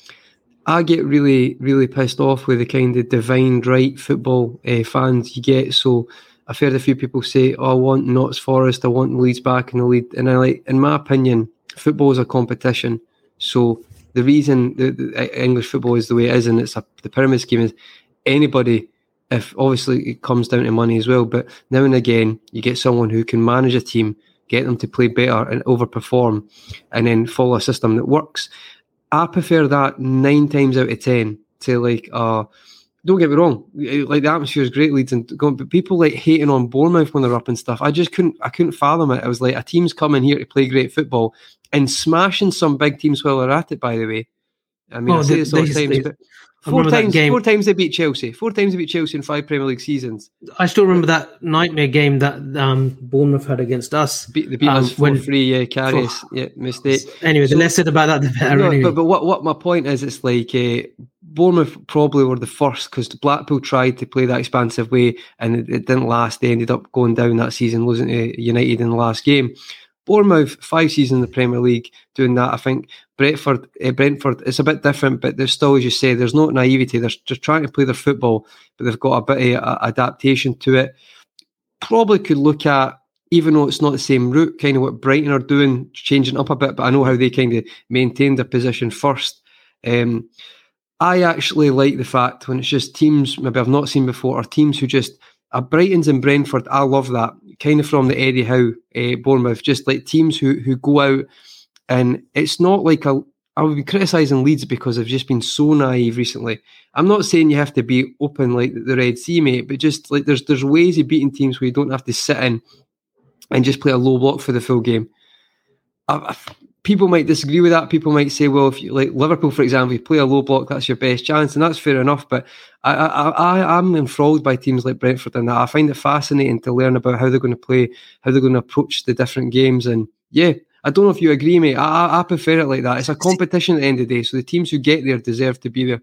I get really, really pissed off with the kind of divine right football uh, fans you get. So I've heard a few people say, "Oh, I want Notts Forest, I want Leeds back in the lead," and I like, in my opinion, football is a competition. So the reason the, the English football is the way it is, and it's a, the pyramid scheme is anybody if obviously it comes down to money as well, but now and again you get someone who can manage a team, get them to play better and overperform, and then follow a system that works. I prefer that nine times out of ten to like uh don't get me wrong, like the atmosphere is great Leeds and going, but people like hating on Bournemouth when they're up and stuff. I just couldn't I couldn't fathom it. I was like a team's coming here to play great football and smashing some big teams while they're at it, by the way. I mean, oh, I say this all the time, but Four times, game. four times they beat Chelsea. Four times they beat Chelsea in five Premier League seasons. I still remember that nightmare game that um, Bournemouth had against us. Beat, they beat um, us four three. Yeah, Karius. Yeah, mistake. Anyway, so, the less said about that, the better. No, anyway. But, but what what my point is, it's like uh, Bournemouth probably were the first because Blackpool tried to play that expansive way and it, it didn't last. They ended up going down that season, losing to United in the last game. Bournemouth, five seasons in the Premier League, doing that. I think Brentford, uh, Brentford, it's a bit different, but there's still, as you say, there's no naivety. They're just trying to play their football, but they've got a bit of adaptation to it. Probably could look at, even though it's not the same route, kind of what Brighton are doing, changing up a bit, but I know how they kind of maintain their position first. Um, I actually like the fact when it's just teams maybe I've not seen before, or teams who just uh, Brighton's and Brentford. I love that kind of from the Eddie Howe uh, Bournemouth, just like teams who who go out and it's not like a. I would be criticising Leeds because they've just been so naive recently. I'm not saying you have to be open like the Red Sea, mate, but just like there's there's ways of beating teams where you don't have to sit in and just play a low block for the full game. I, people might disagree with that. People might say, well, if you like Liverpool, for example, you play a low block, that's your best chance, and that's fair enough. But I, I, I, I'm enthralled by teams like Brentford and that. I find it fascinating to learn about how they're going to play, how they're going to approach the different games, and yeah. I don't know if you agree, mate. I, I prefer it like that. It's a competition at the end of the day, so the teams who get there deserve to be there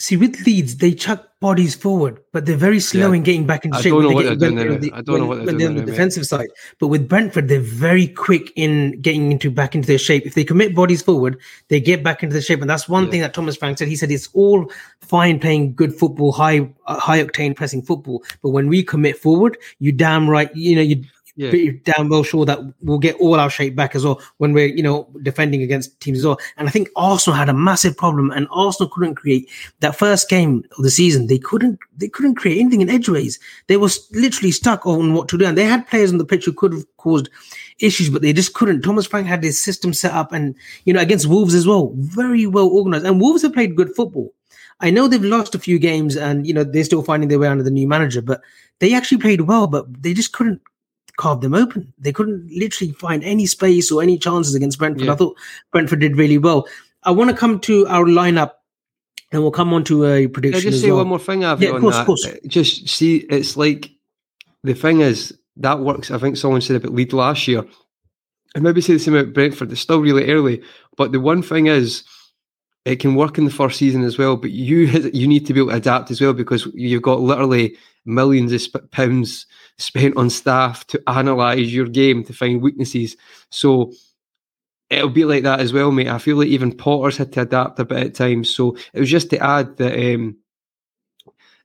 see with Leeds, they chuck bodies forward, but they're very slow yeah. in getting back into shape. I don't know what they're doing there. I don't know what they're doing on the defensive side. But with Brentford, they're very quick in getting into back into their shape. If they commit bodies forward, they get back into the shape, and that's one yeah. thing that Thomas Frank said. He said it's all fine playing good football, high uh, high octane pressing football, but when we commit forward, you damn right, you know you yeah. pretty damn well sure that we'll get all our shape back as well when we're you know defending against teams as well. And I think Arsenal had a massive problem, and Arsenal couldn't create that first game of the season. They couldn't they couldn't create anything in edgeways. They was literally stuck on what to do, and they had players on the pitch who could have caused issues, but they just couldn't. Thomas Frank had his system set up, and you know against Wolves as well, very well organized. And Wolves have played good football. I know they've lost a few games, and you know they're still finding their way under the new manager, but they actually played well, but they just couldn't carved them open. They couldn't literally find any space or any chances against Brentford. Yeah. I thought Brentford did really well. I want to come to our lineup and we'll come on to a prediction. Can I just say well. one more thing, Avi, yeah, on course, that? Course. Uh, just see, it's like the thing is that works. I think someone said about Leeds last year. And maybe say the same about Brentford. It's still really early, but the one thing is, it can work in the first season as well. But you you need to be able to adapt as well because you've got literally millions of pounds spent on staff to analyze your game to find weaknesses. So it'll be like that as well, mate. I feel like even Potter's had to adapt a bit at times. So it was just to add that um,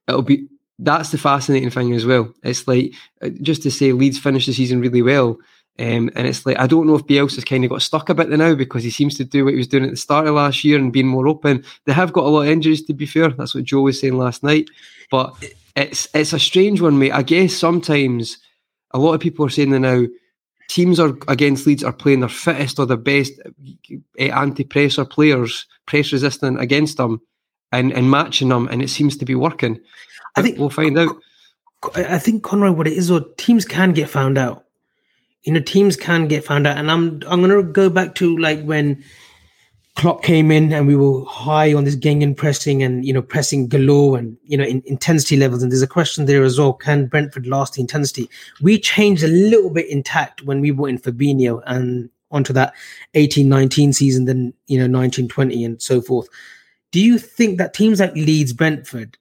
it'll be that's the fascinating thing as well. It's like uh, just to say Leeds finished the season really well. Um, and it's like I don't know if Bielsa's kind of got stuck a bit now because he seems to do what he was doing at the start of last year and being more open. They have got a lot of injuries to be fair. That's what Joe was saying last night. But it's it's a strange one, mate. I guess sometimes a lot of people are saying that now teams are against Leeds are playing their fittest or their best uh, anti-pressure players, press resistant against them, and and matching them, and it seems to be working. I think we'll find out. I think Conroy, what it is, or teams can get found out you know, teams can get found out. And I'm I'm gonna go back to like when Klopp came in and we were high on this Gegen pressing and you know pressing galore and you know in, intensity levels. And there's a question there as well: Can Brentford last the intensity? We changed a little bit intact when we brought in Fabinho and onto that 18-19 season, then you know 19-20 and so forth. Do you think that teams like Leeds, Brentford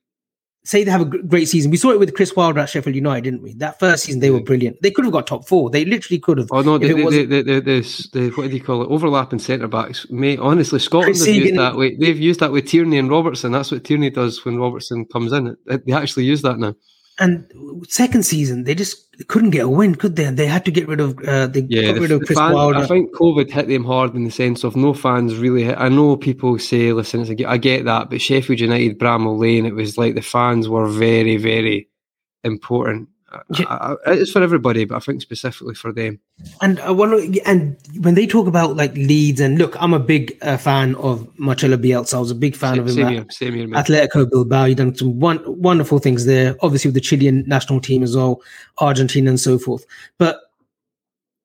say they have a great season. We saw it with Chris Wilder at Sheffield United, didn't we? That first season, they were brilliant. They could have got top four. They literally could have. Oh no, the, the, the, the, the, the, what do you call it? Overlapping centre backs. Mate, honestly, Scotland have used that way. They've used that with Tierney and Robertson. That's what Tierney does when Robertson comes in. They actually use that now. And second season, they just couldn't get a win, could they? And they had to get rid of. Uh, they yeah, got the, rid of Chris fan, Wilder. I think COVID hit them hard in the sense of no fans really. Hit. I know people say, "Listen, a, I get that," but Sheffield United, Bramall Lane, it was like the fans were very, very important. Yeah. I, I, it's for everybody, but I think specifically for them. And I wonder, and when they talk about like Leeds, and look, I'm a big uh, fan of Marcelo Bielsa. I was a big fan same, of him. Same here, same here, Atletico Bilbao. He done some one, wonderful things there. Obviously with the Chilean national team as well, Argentina and so forth. But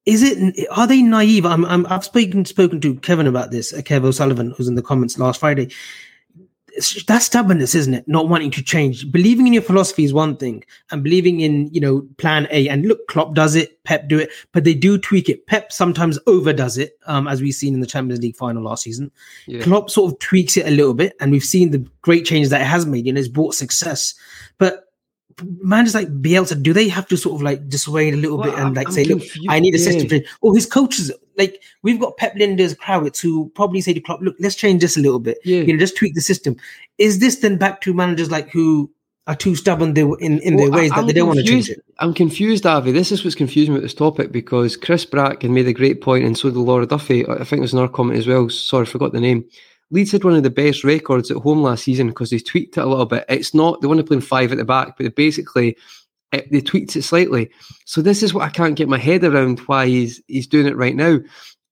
is it? Are they naive? I'm, I'm, I've spoken spoken to Kevin about this. Uh, Kev O'Sullivan, who's in the comments last Friday that's stubbornness, isn't it? Not wanting to change. Believing in your philosophy is one thing, and believing in you know plan A. And look, Klopp does it, Pep do it, but they do tweak it. Pep sometimes overdoes it, um, as we've seen in the Champions League final last season. Yeah. Klopp sort of tweaks it a little bit, and we've seen the great changes that it has made, and it's brought success. But managers like Bielsa, do they have to sort of like dissuade a little well, bit and like I'm say, confused. look, I need a system change? Or his coaches, like we've got Pep Lijnders, Krawietz, who probably say to Klopp, look, let's change this a little bit. Yeah. You know, just tweak the system. Is this then back to managers like who are too stubborn in in well, their ways I'm that they don't want to change it? I'm confused, Avi. This is what's confusing me about this topic because Chris Brack Bracken made a great point, and so did Laura Duffy. I think there's another comment as well. Sorry, I forgot the name. Leeds had one of the best records at home last season because they tweaked it a little bit. It's not they want to play five at the back, but they basically it, they tweaked it slightly. So this is what I can't get my head around why he's he's doing it right now.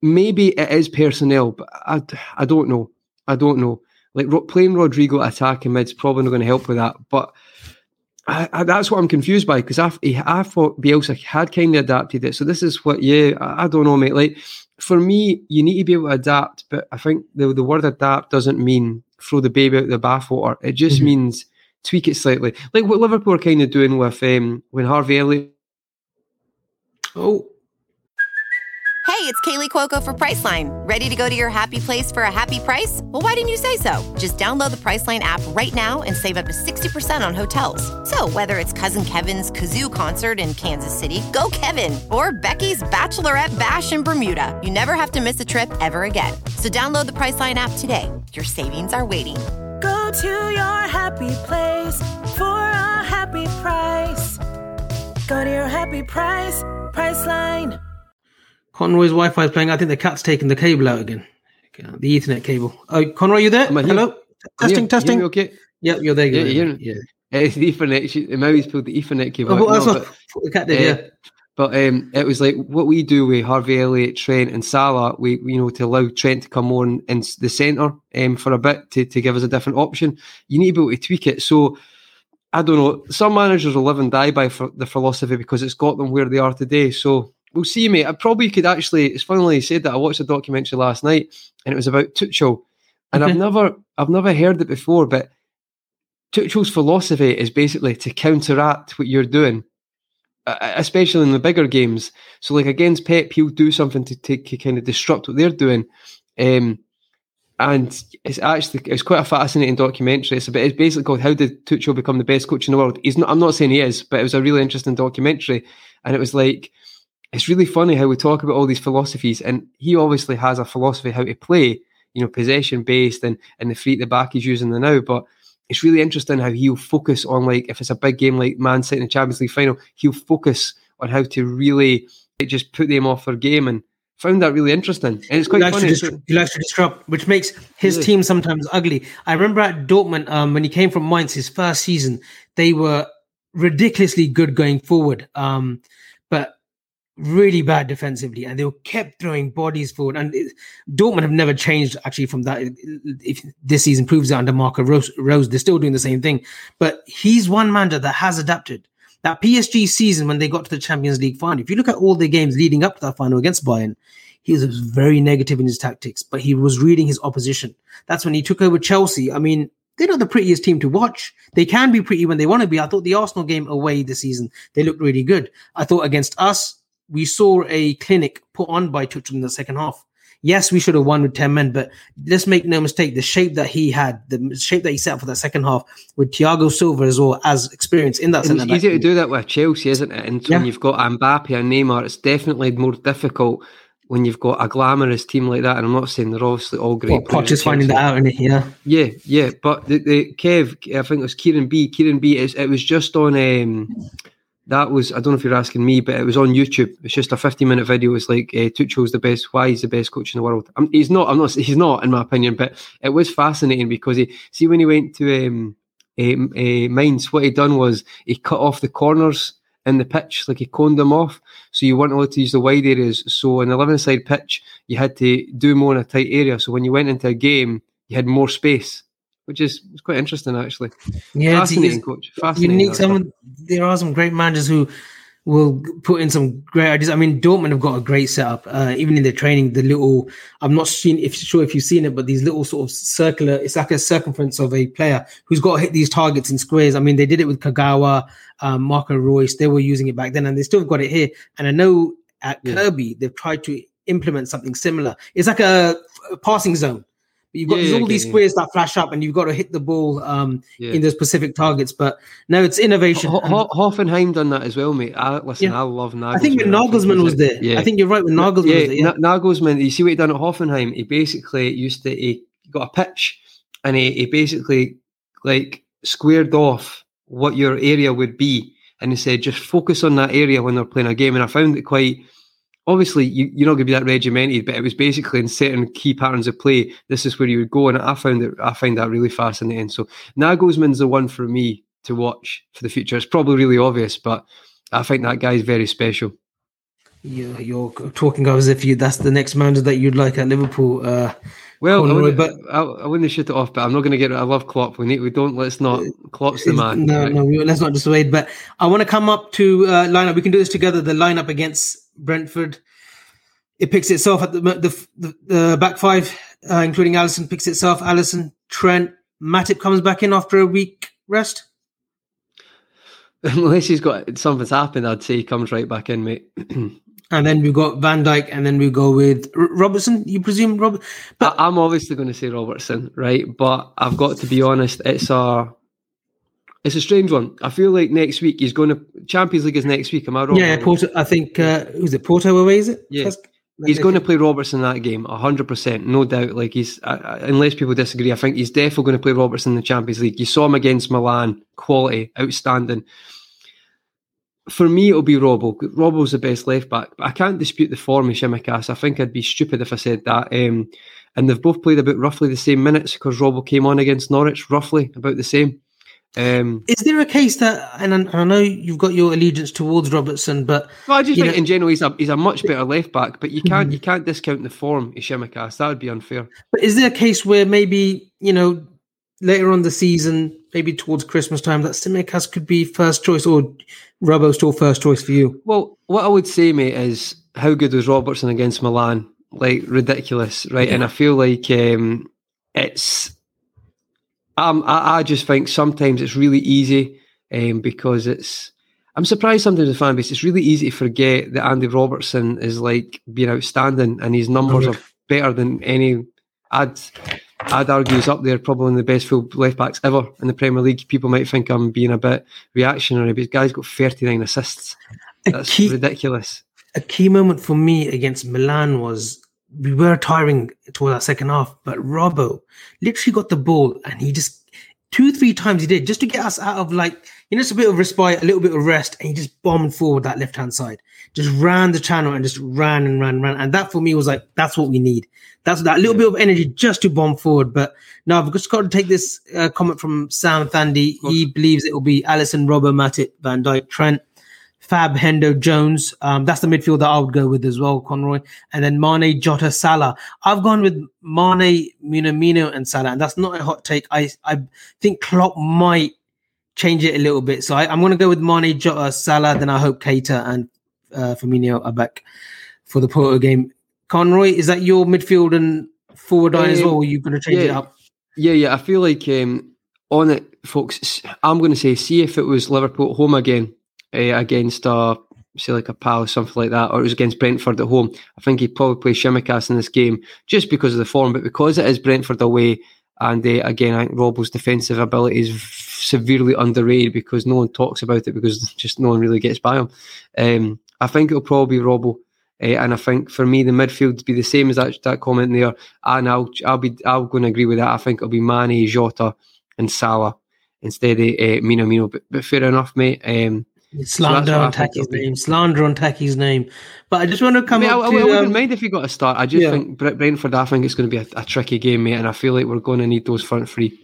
Maybe it is personnel, but I, I don't know. I don't know. Like playing Rodrigo attacking mid's probably not going to help with that. But I, I, that's what I'm confused by because I, I thought Bielsa had kind of adapted it. So this is what, yeah, I, I, don't know, mate. Like for me, you need to be able to adapt, but I think the the word adapt doesn't mean throw the baby out the bathwater. It just mm-hmm. means tweak it slightly, like what Liverpool are kind of doing with um, when Harvey Elliott. Oh. Hey, it's Kaley Cuoco for Priceline. Ready to go to your happy place for a happy price? Well, why didn't you say so? Just download the Priceline app right now and save up to 60% on hotels. So, whether it's Cousin Kevin's Kazoo concert in Kansas City, go Kevin, or Becky's Bachelorette Bash in Bermuda, you never have to miss a trip ever again. So, download the Priceline app today. Your savings are waiting Go to your happy place for a happy price. Go to your happy price, Priceline. Conroy's Wi-Fi is playing. I think the cat's taking the cable out again. The Ethernet cable. Oh, Conroy, you there? Hello. Testing, here. testing. You okay? Yep, you're there. Yeah, yeah. yeah. It's the Ethernet. She, Maui's pulled the Ethernet cable. Oh, out. No, but, the cat did, uh, yeah. But um, it was like what we do with Harvey Elliott, Trent, and Salah. We, you know, to allow Trent to come more in, in the centre um, for a bit to, to give us a different option. You need to be able to tweak it. So I don't know. Some managers will live and die by for the philosophy because it's got them where they are today. So we'll see, mate. I probably could actually. It's funny you said that. I watched a documentary last night, and it was about Tuchel, and I've never, I've never heard it before. But Tuchel's philosophy is basically to counteract what you're doing especially in the bigger games. So, like against Pep, he'll do something to, take to kind of disrupt what they're doing. Um, and it's actually it's quite a fascinating documentary. It's, a bit, it's basically called "How Did Tuchel Become the Best Coach in the World?" He's not. I'm not saying he is, but it was a really interesting documentary, and it was like it's really funny how we talk about all these philosophies, and he obviously has a philosophy how to play, you know, possession based and and the free at the back he's using the now, but it's really interesting how he'll focus on like if it's a big game like Man City in the Champions League final, he'll focus on how to really just put them off their game and found that really interesting. And it's quite he funny. To dis- he likes to disrupt, which makes his Yeah. team sometimes ugly. I remember at Dortmund, um, when he came from Mainz, his first season, they were ridiculously good going forward, um, but really bad defensively, and they were kept throwing bodies forward. And it, Dortmund have never changed actually from that. If this season proves it under Marco Rose, Rose, they're still doing the same thing. But he's one manager that has adapted. That PSG season when they got to the Champions League final, if you look at all the games leading up to that final against Bayern, he was very negative in his tactics, but he was reading his opposition. That's when he took over Chelsea. I mean, they're not the prettiest team to watch. They can be pretty when they want to be. I thought the Arsenal game away this season, they looked really good. I thought against us, we saw a clinic put on by Tuchel in the second half. Yes, we should have won with 10 men, but let's make no mistake, the shape that he had, the shape that he set up for that second half with Thiago Silva as well as experience in that it's back easier to do that with Chelsea, isn't it? And when Yeah. you've got Mbappe and Neymar, it's definitely more difficult when you've got a glamorous team like that. And I'm not saying they're obviously all great. Well, Poch is finding that out, is Yeah. Yeah, yeah, but the, the Kev, I think it was Kieran B. Kieran B. It's, it was just on. Um, that was I don't know if you're asking me, but it was on YouTube. It's just a 15 minute video. It's like uh, Tuchel's the best. Why he's the best coach in the world? Um, he's not. I'm not. He's not, in my opinion. But it was fascinating because he see when he went to um, um, uh, Mainz, what he done was he cut off the corners in the pitch, like he coned them off. So you weren't allowed to use the wide areas. So in the 11 side pitch, you had to do more in a tight area. So when you went into a game, you had more space, which is it's quite interesting actually. Yeah, fascinating, coach. Fascinating. That Some there are some great managers who will put in some great ideas. I mean, Dortmund have got a great setup. Uh, even in their training, the little I'm not seen if sure if you've seen it, but these little sort of circular. It's like a circumference of a player who's got to hit these targets in squares. I mean, they did it with Kagawa, um, Marco Reus. They were using it back then, and they still got it here. And I know at Kirkby they've tried to implement something similar. It's like a, a passing zone. You've got Yeah, all these squares that flash up, and you've got to hit the ball um, in those specific targets. But no, it's innovation. Ho- Ho- Hoffenheim done that as well, mate. I, listen. I love Nagelsmann. I think when Nagelsmann was there, yeah. I think you're right. When Nagelsmann yeah, was there, yeah. Na- Nagelsmann. You see what he done at Hoffenheim? He basically used to he got a pitch, and he, he basically like squared off what your area would be, and he said just focus on that area when they're playing a game. And I found it quite. Obviously, you, you're not going to be that regimented, but it was basically in certain key patterns of play. This is where you would go, and I found it. I find that really fascinating. So Nagelsmann's the one for me to watch for the future. It's probably really obvious, but I think that guy's very special. You're, you're talking as if you that's the next manager that you'd like at Liverpool. Uh, Well, I wouldn't, but I, I wouldn't shoot it off, but I'm not going to get. I love Klopp. We need. We don't. Let's not. Klopp's the man. no, right? no, we- let's not dissuade. But I want to come up to uh, lineup. We can do this together. The lineup against Brentford. It picks itself at the the, the, the back five, uh, including Alisson. Picks itself. Alisson, Trent, Matip comes back in after a week rest. Unless he's got something's happened, I'd say he comes right back in, mate. And then we've got Van Dijk, and then we go with Robertson. You presume Rob? I, I'm obviously going to say Robertson, right? But I've got to be honest. It's a. It's a strange one. I feel like next week he's going to Champions League is next week. Am I wrong? Yeah, Porto. I think uh, who's it? Porto away is it? Yeah. He's going to play Robertson that game, hundred percent, no doubt. Like he's, uh, unless people disagree, I think he's definitely going to play Robertson in the Champions League. You saw him against Milan, quality, outstanding. For me, it'll be Robbo. Robbo's the best left back, but I can't dispute the form of Tsimikas. I think I'd be stupid if I said that. Um, and they've both played about roughly the same minutes because Robbo came on against Norwich, roughly about the same. Um, Is there a case that, and I, I know you've got your allegiance towards Robertson, but well, I just think know- in general he's a he's a much better left back, but you can't you can't discount the form of Tsimikas. That would be unfair. but is there a case where maybe you know later on the season, maybe towards Christmas time, that Tsimikas could be first choice, or Robbo still first choice for you? Well, what I would say, mate, is how good was Robertson against Milan? Like ridiculous, right? And I feel like um, it's. Um, I, I just think sometimes it's really easy um, because it's. I'm surprised sometimes the fan base. It's really easy to forget that Andy Robertson is like being outstanding, and his numbers are better than any. I'd I'd argue he's up there, probably one of the best full left backs ever in the Premier League. People might think I'm being a bit reactionary, but this guy's got 39 assists. That's key- ridiculous. A key moment for me against Milan was we were tiring towards our second half, but Robbo literally got the ball and he just two, three times he did just to get us out of like, you know, just a bit of respite, a little bit of rest, and he just bombed forward that left hand side, just ran the channel and just ran and ran, and ran. And that for me was like, that's what we need. That's that little bit of energy just to bomb forward. But now I've just got to take this uh, comment from Sam Thandi. He believes it will be Alisson, Robbo, Matip, Van Dijk, Trent. Fab, Hendo, Jones. Um, that's the midfield that I would go with as well, Conroy. And then Mane, Jota, Salah. I've gone with Mane, Minamino, and Salah. And that's not a hot take. I, I think Klopp might change it a little bit. So I, am going to go with Mane, Jota, Salah. Then I hope Keita and uh, Firmino are back for the Porto game. Conroy, is that your midfield and forward line um, as well? Or are you going to change yeah, it up? Yeah, yeah. I feel like um, on it, folks, I'm going to say, see if it was Liverpool at home again uh, against a say like a Palace, something like that, or it was against Brentford at home. I think he'd probably play Tsimikas in this game just because of the form, but because it is Brentford away, and uh, again, I think Robbo's defensive ability is severely underrated because no one talks about it because just no one really gets by him. Um, I think it'll probably be Robbo. Uh, and I think for me, the midfield to be the same as that, that comment there. And I'll I'll be I'll go and agree with that. I think it'll be Mane, Jota, and Salah instead of uh, Minamino. But, but fair enough, mate. Um, Slander so on Taki's name. Slander on Taki's name. But I just want to come I mean, I, I, I, to, I wouldn't um, mind if you got a start. I just yeah. think Brentford. I think it's going to be a, a, tricky game, mate, and I feel like we're going to need those front three.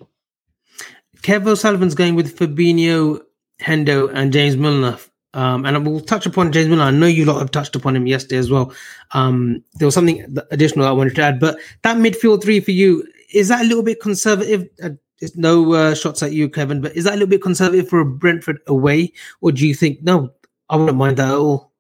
Kev O'Sullivan's going with Fabinho, Hendo, and James Milner. Um, and we'll touch upon James Milner. I know you lot have touched upon him yesterday as well. Um, there was something additional I wanted to add, but that midfield three for you is that a little bit conservative? It's no uh, shots at you, Kevin, but is that a little bit conservative for Brentford away, or do you think no? I wouldn't mind that at all.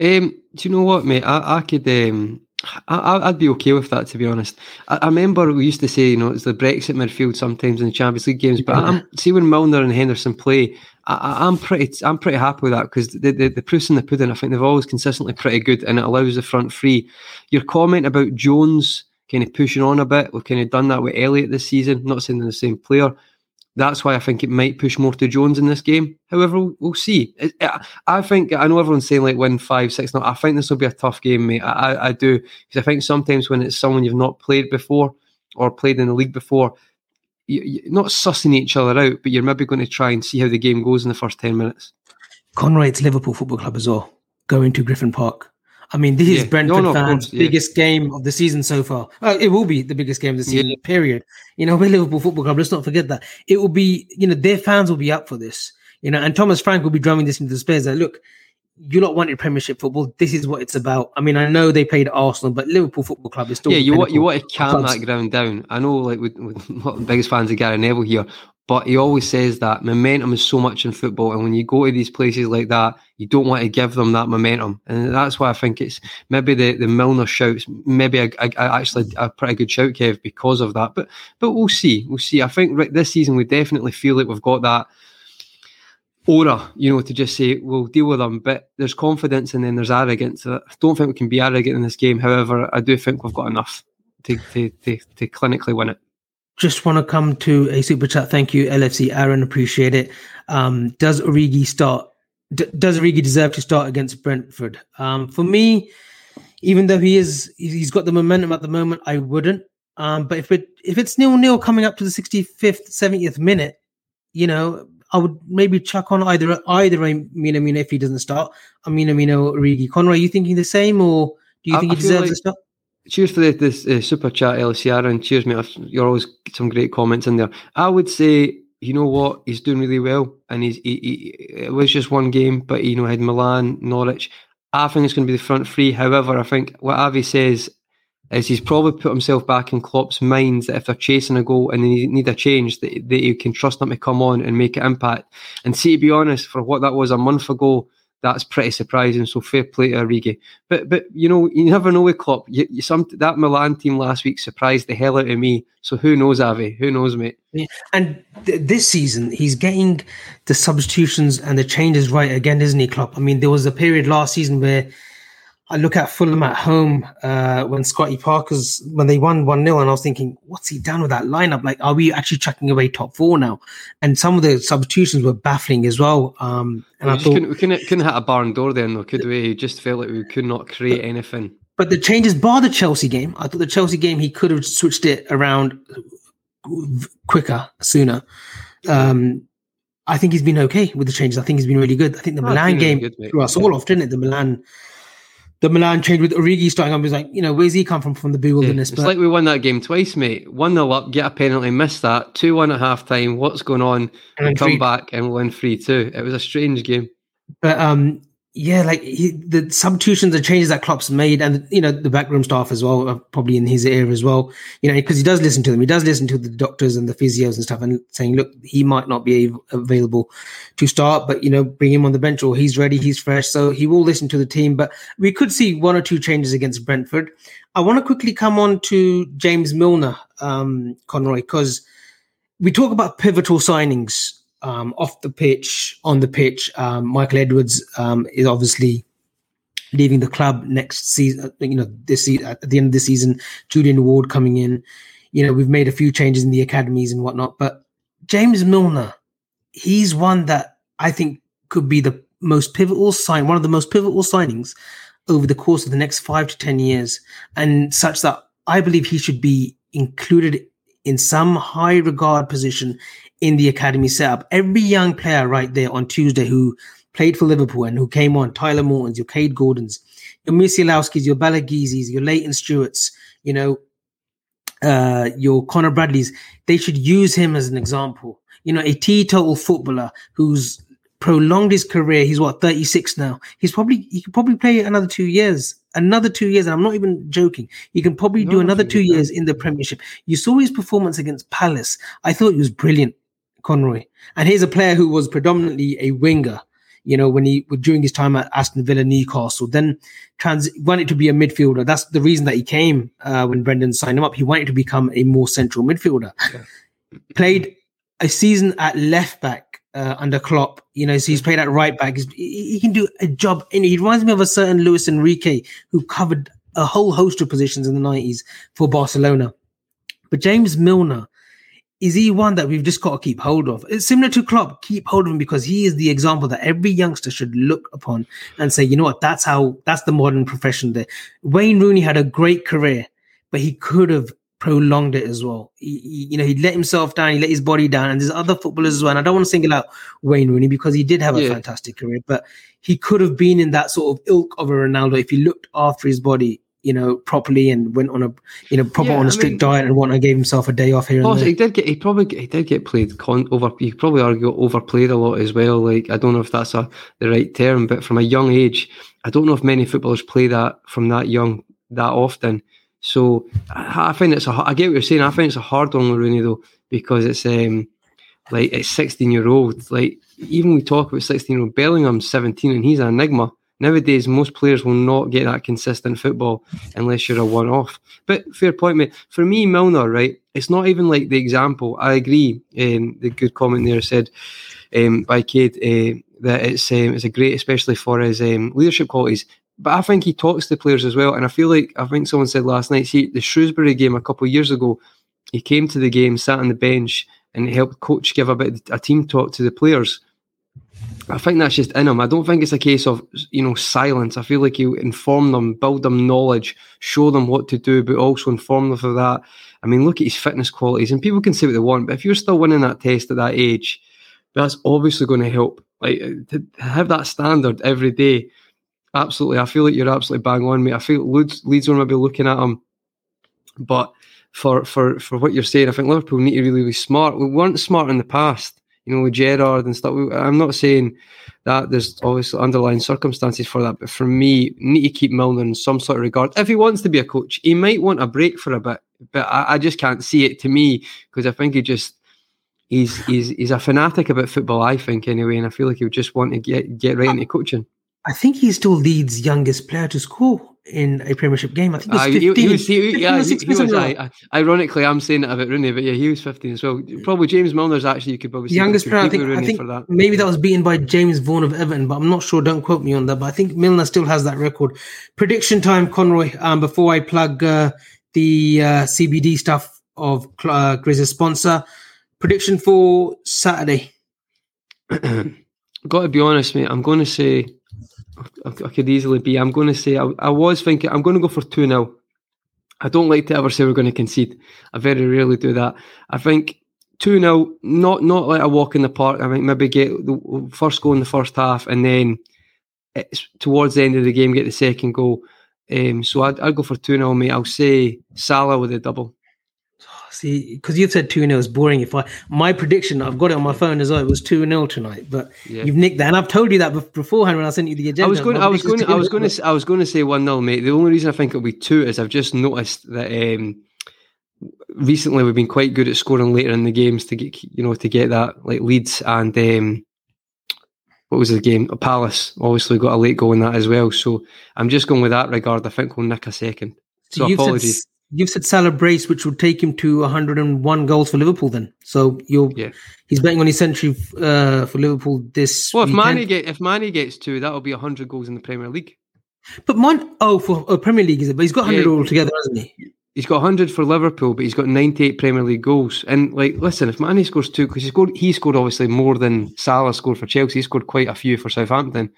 Um, do you know what, mate? I, I could. Um, I, would be okay with that, to be honest. I, I, remember we used to say, you know, it's the Brexit midfield sometimes in the Champions League games. But I'm, see when Milner and Henderson play, I, am pretty, I'm pretty happy with that because the, the the proof's in the pudding. I think they've always consistently pretty good, and it allows the front free. Your comment about Jones kind of pushing on a bit. We've kind of done that with Elliott this season. Not they're the same player. That's why I think it might push more to Jones in this game. However, we'll, see. I think I know everyone's saying like win five, six. No, I think this will be a tough game, mate. I, I do because I think sometimes when it's someone you've not played before or played in the league before, you, are not sussing each other out, but you're maybe going to try and see how the game goes in the first ten minutes. Conroy, it's Liverpool Football Club as well. Going to Griffin Park. I mean, this yeah. is Brentford no, no, fans' course, yeah. biggest game of the season so far. Uh, it will be the biggest game of the season, yeah. period. You know, we're Liverpool Football Club. Let's not forget that. It will be, you know, their fans will be up for this. You know, and Thomas Frank will be drumming this into the space. That look, you lot wanted Premiership football. This is what it's about. I mean, I know they played Arsenal, but Liverpool Football Club is still. Yeah, you want you want to calm that ground down. I know, like with, with not the biggest fans of Gary Neville here, but he always says that momentum is so much in football, and when you go to these places like that, you don't want to give them that momentum, and that's why I think it's maybe the, the Milner shouts, maybe a, a, actually a pretty good shout, Kev, because of that. But but we'll see, we'll see. I think right, this season we definitely feel like we've got that aura, you know, to just say we'll deal with them. But there's confidence and then there's arrogance. I don't think we can be arrogant in this game. However, I do think we've got enough to to, to, to clinically win it just want to come to a super chat. Thank you, LFC Aaron. Appreciate it. Um, does Origi start? D- does Origi deserve to start against Brentford? Um, for me, even though he is, he's got the momentum at the moment. I wouldn't. Um, but if it if it's nil nil coming up to the sixty fifth, seventieth minute, you know, I would maybe chuck on either either a Minamino if he doesn't start. A Minamino Origi. Conroy, are you thinking the same, or do you I, think he deserves like, to start? Cheers for the, this uh, super chat, LCR, and cheers, mate. You're always some great comments in there. I would say, you know what, he's doing really well, and he's he, he, it was just one game, but you know, had Milan, Norwich. I think it's going to be the front three. However, I think what Avi says is he's probably put himself back in Klopp's mind that if they're chasing a goal and they need a change, that, that he can trust them to come on and make an impact. And see, to be honest, for what that was a month ago, that's pretty surprising. So fair play to Origi. But but you know you never know with Klopp. You, you, some that Milan team last week surprised the hell out of me. So who knows, Avi? Who knows, mate? And th- this season he's getting the substitutions and the changes right again, isn't he, Klopp? I mean, there was a period last season where I look at Fulham at home uh, when Scotty Parker's when they won one 0 and I was thinking, what's he done with that lineup? Like, are we actually chucking away top four now? And some of the substitutions were baffling as well. Um, and we I thought couldn't, we couldn't, couldn't hit a barn door then, though, could we? just felt like we could not create anything. But the changes, bar the Chelsea game, I thought the Chelsea game he could have switched it around quicker, sooner. Um, I think he's been okay with the changes. I think he's been really good. I think the oh, Milan game really good, threw us all off, didn't it? The Milan the Milan change with Origi starting up was like, you know, where's he come from from the bewilderness? Yeah, it's but, like we won that game twice, mate. One nil up, get a penalty, miss that, two one at half time. What's going on? And come back and win three two. It was a strange game. But um, yeah, like he, the substitutions and changes that Klopp's made, and you know the backroom staff as well, are probably in his ear as well. You know, because he does listen to them. He does listen to the doctors and the physios and stuff, and saying, look, he might not be available to start, but you know, bring him on the bench, or he's ready, he's fresh, so he will listen to the team. But we could see one or two changes against Brentford. I want to quickly come on to James Milner, um, Conroy, because we talk about pivotal signings um, off the pitch, on the pitch. Um, Michael Edwards um, is obviously leaving the club next season. You know, this at the end of the season, Julian Ward coming in. You know, we've made a few changes in the academies and whatnot, but James Milner, he's one that I think could be the most pivotal sign, one of the most pivotal signings over the course of the next five to ten years, and such that I believe he should be included in some high regard position in the academy setup. Every young player right there on Tuesday who played for Liverpool and who came on, Tyler Mortons, your Kaide Gordons, your Musialowskis, your Balagizis, your Layton Stewarts, you know, uh, your Conor Bradleys, they should use him as an example. You know, a teetotal footballer who's prolonged his career. He's what, 36 now. He's probably, he could probably play another two years another two years, and I'm not even joking. You can probably no, do another two years in the Premiership. You saw his performance against Palace. I thought he was brilliant. Conroy. And he's a player who was predominantly a winger, you know, when he was during his time at Aston Villa, Newcastle, then trans wanted to be a midfielder. That's the reason that he came uh, when Brendan signed him up. He wanted to become a more central midfielder. Yeah. Played a season at left back uh, under Klopp. You know, so he's played at right back. He's, he, he can do a job. And he reminds me of a certain Luis Enrique who covered a whole host of positions in the 90s for Barcelona. But James Milner, is he one that we've just got to keep hold of? It's similar to Klopp. Keep hold of him because he is the example that every youngster should look upon and say, you know what, that's how that's the modern profession there. Wayne Rooney had a great career, but he could have prolonged it as well. He, he, you know, he let himself down, he let his body down, and there's other footballers as well. And I don't want to single out Wayne Rooney because he did have a yeah. fantastic career, but he could have been in that sort of ilk of a Ronaldo if he looked after his body you know, properly and went on a, you know, proper yeah, on a strict mean, diet and whatnot, gave himself a day off here. Also, he did get, he probably, he did get played con- over. You probably argue overplayed a lot as well. Like I don't know if that's a the right term, but from a young age, I don't know if many footballers play that from that young that often. So I, I find it's a. I get what you're saying. I find it's a hard one, Rooney though, because it's um like it's 16 year old. Like even we talk about 16 year old Bellingham, 17, and he's an enigma. Nowadays, most players will not get that consistent football unless you're a one off. But fair point, mate. For me, Milner, right, it's not even like the example. I agree. Um, the good comment there said um, by Kaide uh, that it's, um, it's a great, especially for his um, leadership qualities. But I think he talks to players as well. And I feel like, I think someone said last night, see, the Shrewsbury game a couple of years ago, he came to the game, sat on the bench, and helped coach give a bit a team talk to the players. I think that's just in him. I don't think it's a case of you know silence. I feel like you inform them, build them knowledge, show them what to do, but also inform them of that. I mean, look at his fitness qualities, and people can say what they want, but if you're still winning that test at that age, that's obviously going to help. Like uh, to have that standard every day. Absolutely, I feel like you're absolutely bang on, mate. I feel Leeds, Leeds are maybe looking at him, but for for for what you're saying, I think Liverpool need to really be smart. We weren't smart in the past you know, with Gerrard and stuff. I'm not saying that there's obviously underlying circumstances for that, but for me, need to keep Milner in some sort of regard. If he wants to be a coach, he might want a break for a bit, but I, I just can't see it to me because I think he just he's he's he's a fanatic about football. I think anyway, and I feel like he would just want to get get right into coaching. I think he still leads youngest player to score in a Premiership game. I think uh, he was 15. He, he was, he, yeah, he, he was I, ironically, I'm saying it about Rooney, but yeah, he was 15 as well. Probably James Milner's actually, you could probably youngest player. I think, I think that. maybe that was beaten by James Vaughan of Everton, but I'm not sure. Don't quote me on that. But I think Milner still has that record. Prediction time, Conroy. Um, before I plug uh, the uh, CBD stuff of uh, Grizz's sponsor, prediction for Saturday. Got to be honest, mate. I'm going to say I, could easily be. I'm going to say I, I was thinking I'm going to go for two 0 I don't like to ever say we're going to concede. I very rarely do that. I think 2 0, not not like a walk in the park. I think maybe get the first goal in the first half and then it's towards the end of the game get the second goal. Um, so I'd, I'd go for 2 0, mate. I'll say Salah with a double. See, because you've said 2 0 is boring. If I my prediction, I've got it on my phone as well, it was 2 0 tonight. But yeah. you've nicked that. And I've told you that beforehand when I sent you the agenda. I was going I was going I was going to I was going to say 1 0, mate. The only reason I think it'll be 2 is I've just noticed that um, recently we've been quite good at scoring later in the games to get you know to get that like leads and um, what was the game? A Palace obviously got a late goal in that as well. So I'm just going with that regard. I think we'll nick a second. So, so apologies. You've said Salah brace, which would take him to 101 goals for Liverpool. Then, so you're yeah. he's betting on his century uh, for Liverpool this. Well, if Mane get if Mane gets two, that'll be 100 goals in the Premier League. But Man, oh, for uh, Premier League is it? But he's got 100 yeah. altogether, hasn't he? he's got 100 for Liverpool, but he's got 98 Premier League goals. And like, listen, if Mane scores two, because he scored, he scored obviously more than Salah scored for Chelsea. He scored quite a few for Southampton.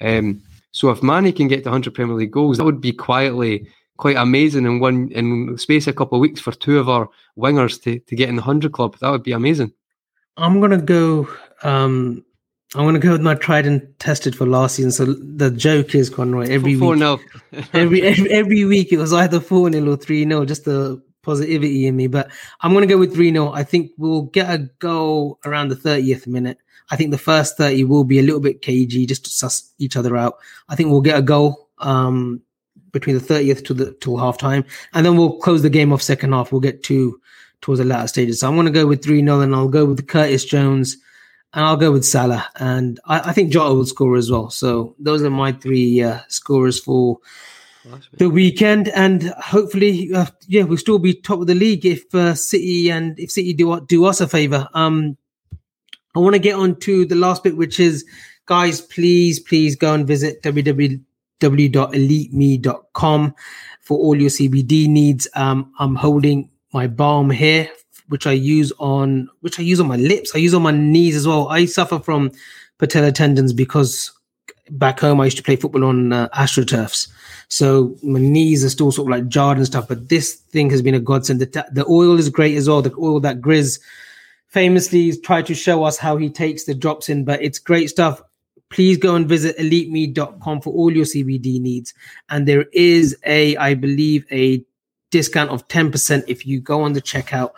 Um, so if Mane can get to 100 Premier League goals, that would be quietly quite amazing in one in space a couple of weeks for two of our wingers to to get in the 100 club. That would be amazing. I'm gonna go. Um, I'm going to go with my tried and tested for last season. So the joke is, Conroy, every four, week, no. every, every every week it was either four 0 or three 0 just the positivity in me. But I'm going to go with three 0 I think we'll get a goal around the 30th minute. I think the first 30 will be a little bit cagey just to suss each other out. I think we'll get a goal um, between the 30th to the till half time, and then we'll close the game off second half. We'll get to towards the latter stages. So I'm going to go with three 0 and I'll go with Curtis Jones and I'll go with Salah, and I, I, think Jota will score as well. So those are my three uh, scorers for the weekend, and hopefully, uh, yeah, we'll still be top of the league if uh, City and if City do do us a favor. Um, I want to get on to the last bit, which is, guys, please, please go and visit www.eliteme.com for all your CBD needs. Um, I'm holding my balm here which I use on which I use on my lips. I use on my knees as well. I suffer from patella tendons because back home I used to play football on uh, astroturfs. So my knees are still sort of like jarred and stuff. But this thing has been a godsend. The, the oil is great as well. The oil that Grizz famously tried to show us how he takes the drops in, but it's great stuff. Please go and visit eliteme.com for all your CBD needs. And there is a, I believe, a discount of 10% if you go on the checkout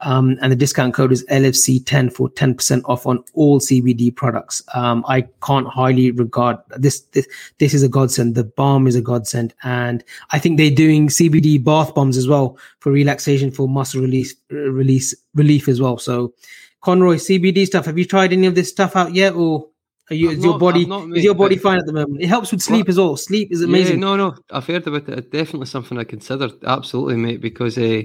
um, and the discount code is LFC10 for 10% off on all CBD products. Um, I can't highly regard this, this. This is a godsend. The balm is a godsend, and I think they're doing CBD bath bombs as well for relaxation, for muscle release, release, relief as well. So, Conroy, CBD stuff. Have you tried any of this stuff out yet, or are you, is not, your body not, is your body fine at the moment? It helps with sleep what? as well. Sleep is amazing. Yeah, no, no, I've heard about it. Definitely something I considered. Absolutely, mate. Because uh,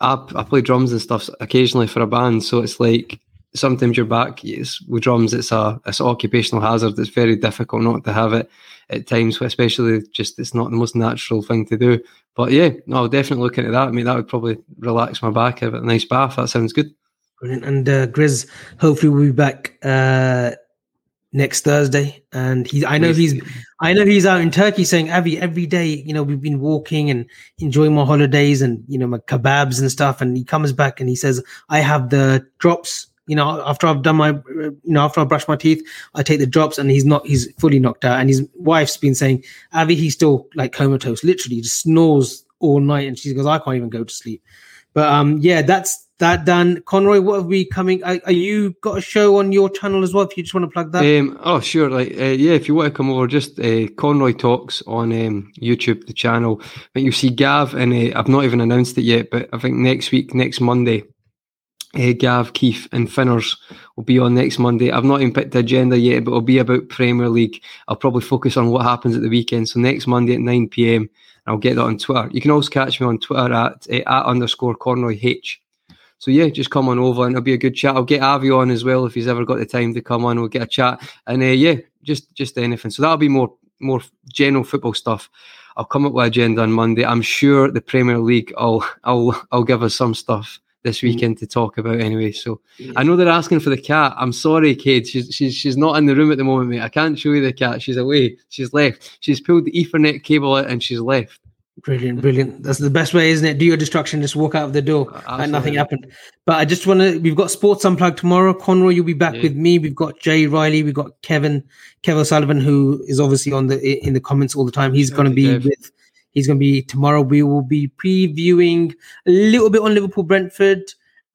I, I play drums and stuff occasionally for a band, so it's like sometimes your back is with drums. It's a it's an occupational hazard. It's very difficult not to have it at times, especially just it's not the most natural thing to do. But yeah, no, I'll definitely look into that. I mean, that would probably relax my back. Have a nice bath. That sounds good. Brilliant. And uh, Grizz, hopefully we'll be back uh, next Thursday. And he, I know he's, I know he's out in Turkey saying, Avi, every day, you know, we've been walking and enjoying my holidays and, you know, my kebabs and stuff. And he comes back and he says, I have the drops, you know, after I've done my, you know, after I brush my teeth, I take the drops and he's not, he's fully knocked out. And his wife's been saying, Avi, he's still like comatose, literally just snores all night. And she goes, I can't even go to sleep. But um, yeah, that's that done. Conroy, what have we coming? Are, are, you got a show on your channel as well? If you just want to plug that. Um, oh, sure. Like, uh, yeah, if you want to come over, just uh, Conroy Talks on um, YouTube, the channel. But you see Gav, and uh, I've not even announced it yet, but I think next week, next Monday, uh, Gav, Keith, and Finners will be on next Monday. I've not even picked the agenda yet, but it'll be about Premier League. I'll probably focus on what happens at the weekend. So next Monday at 9 p.m. I'll get that on Twitter. You can also catch me on Twitter at, uh, at underscore Conroy H. So yeah, just come on over and it'll be a good chat. I'll get Avi on as well if he's ever got the time to come on. We'll get a chat and uh, yeah, just just anything. So that'll be more more general football stuff. I'll come up with agenda on Monday. I'm sure the Premier League. I'll I'll I'll give us some stuff this mm. weekend to talk about anyway. So yeah. I know they're asking for the cat. I'm sorry, Kate. She's she's she's not in the room at the moment, mate. I can't show you the cat. She's away. She's left. She's pulled the Ethernet cable out and she's left. Brilliant, mm-hmm. brilliant. That's the best way, isn't it? Do your destruction, just walk out of the door and nothing happened. But I just want to. We've got Sports Unplugged tomorrow. Conroy, you'll be back yeah. with me. We've got Jay Riley. We've got Kevin, Kevin Sullivan, who is obviously on the in the comments all the time. He's going to be Kev. with. He's going to be tomorrow. We will be previewing a little bit on Liverpool Brentford,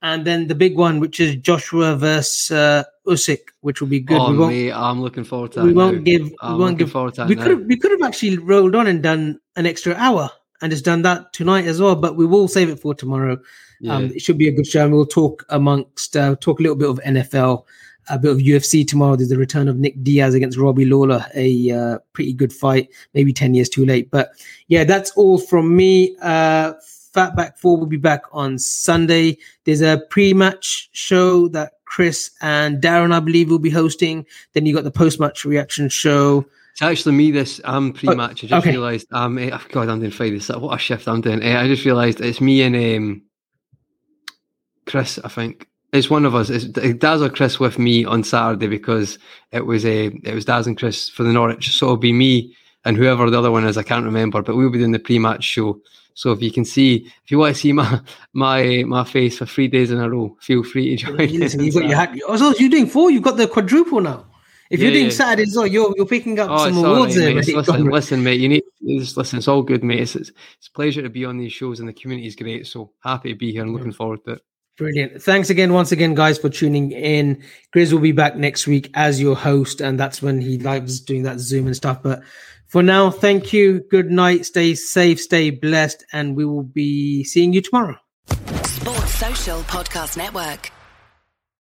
and then the big one, which is Joshua versus uh, Usyk, which will be good. Oh, mate, I'm looking forward to that. We won't now. give. I'm we won't give. Forward to we could. We could have actually rolled on and done an extra hour and just done that tonight as well. But we will save it for tomorrow. Yeah. Um, it should be a good show. And we'll talk amongst uh, talk a little bit of NFL, a bit of UFC tomorrow. There's the return of Nick Diaz against Robbie Lawler, a uh, pretty good fight. Maybe ten years too late, but yeah, that's all from me. Uh, Fatback Four will be back on Sunday. There's a pre-match show that Chris and Darren, I believe, will be hosting. Then you got the post-match reaction show. It's actually me. This I'm pre-match. I just okay. realised. Um, oh God, I'm doing Friday. What a shift I'm doing. I just realised it's me and um, Chris. I think it's one of us. It's Daz or Chris with me on Saturday because it was a uh, it was Daz and Chris for the Norwich. So it'll be me and whoever the other one is. I can't remember, but we'll be doing the pre-match show. So if you can see, if you want to see my my my face for three days in a row, feel free to join. Listen, you've got your hat. Oh, you're doing four. You've got the quadruple now. If yeah, you're doing yeah. Saturdays, oh, you're you're picking up oh, some awards right, there. Mate. Listen, listen, mate. You need just listen. It's all good, mate. It's, it's, it's a pleasure to be on these shows, and the community is great. So happy to be here and looking forward to it. Brilliant. Thanks again, once again, guys, for tuning in. Grizz will be back next week as your host, and that's when he loves doing that Zoom and stuff. But for now, thank you. Good night. Stay safe, stay blessed, and we will be seeing you tomorrow. Sports Social Podcast Network.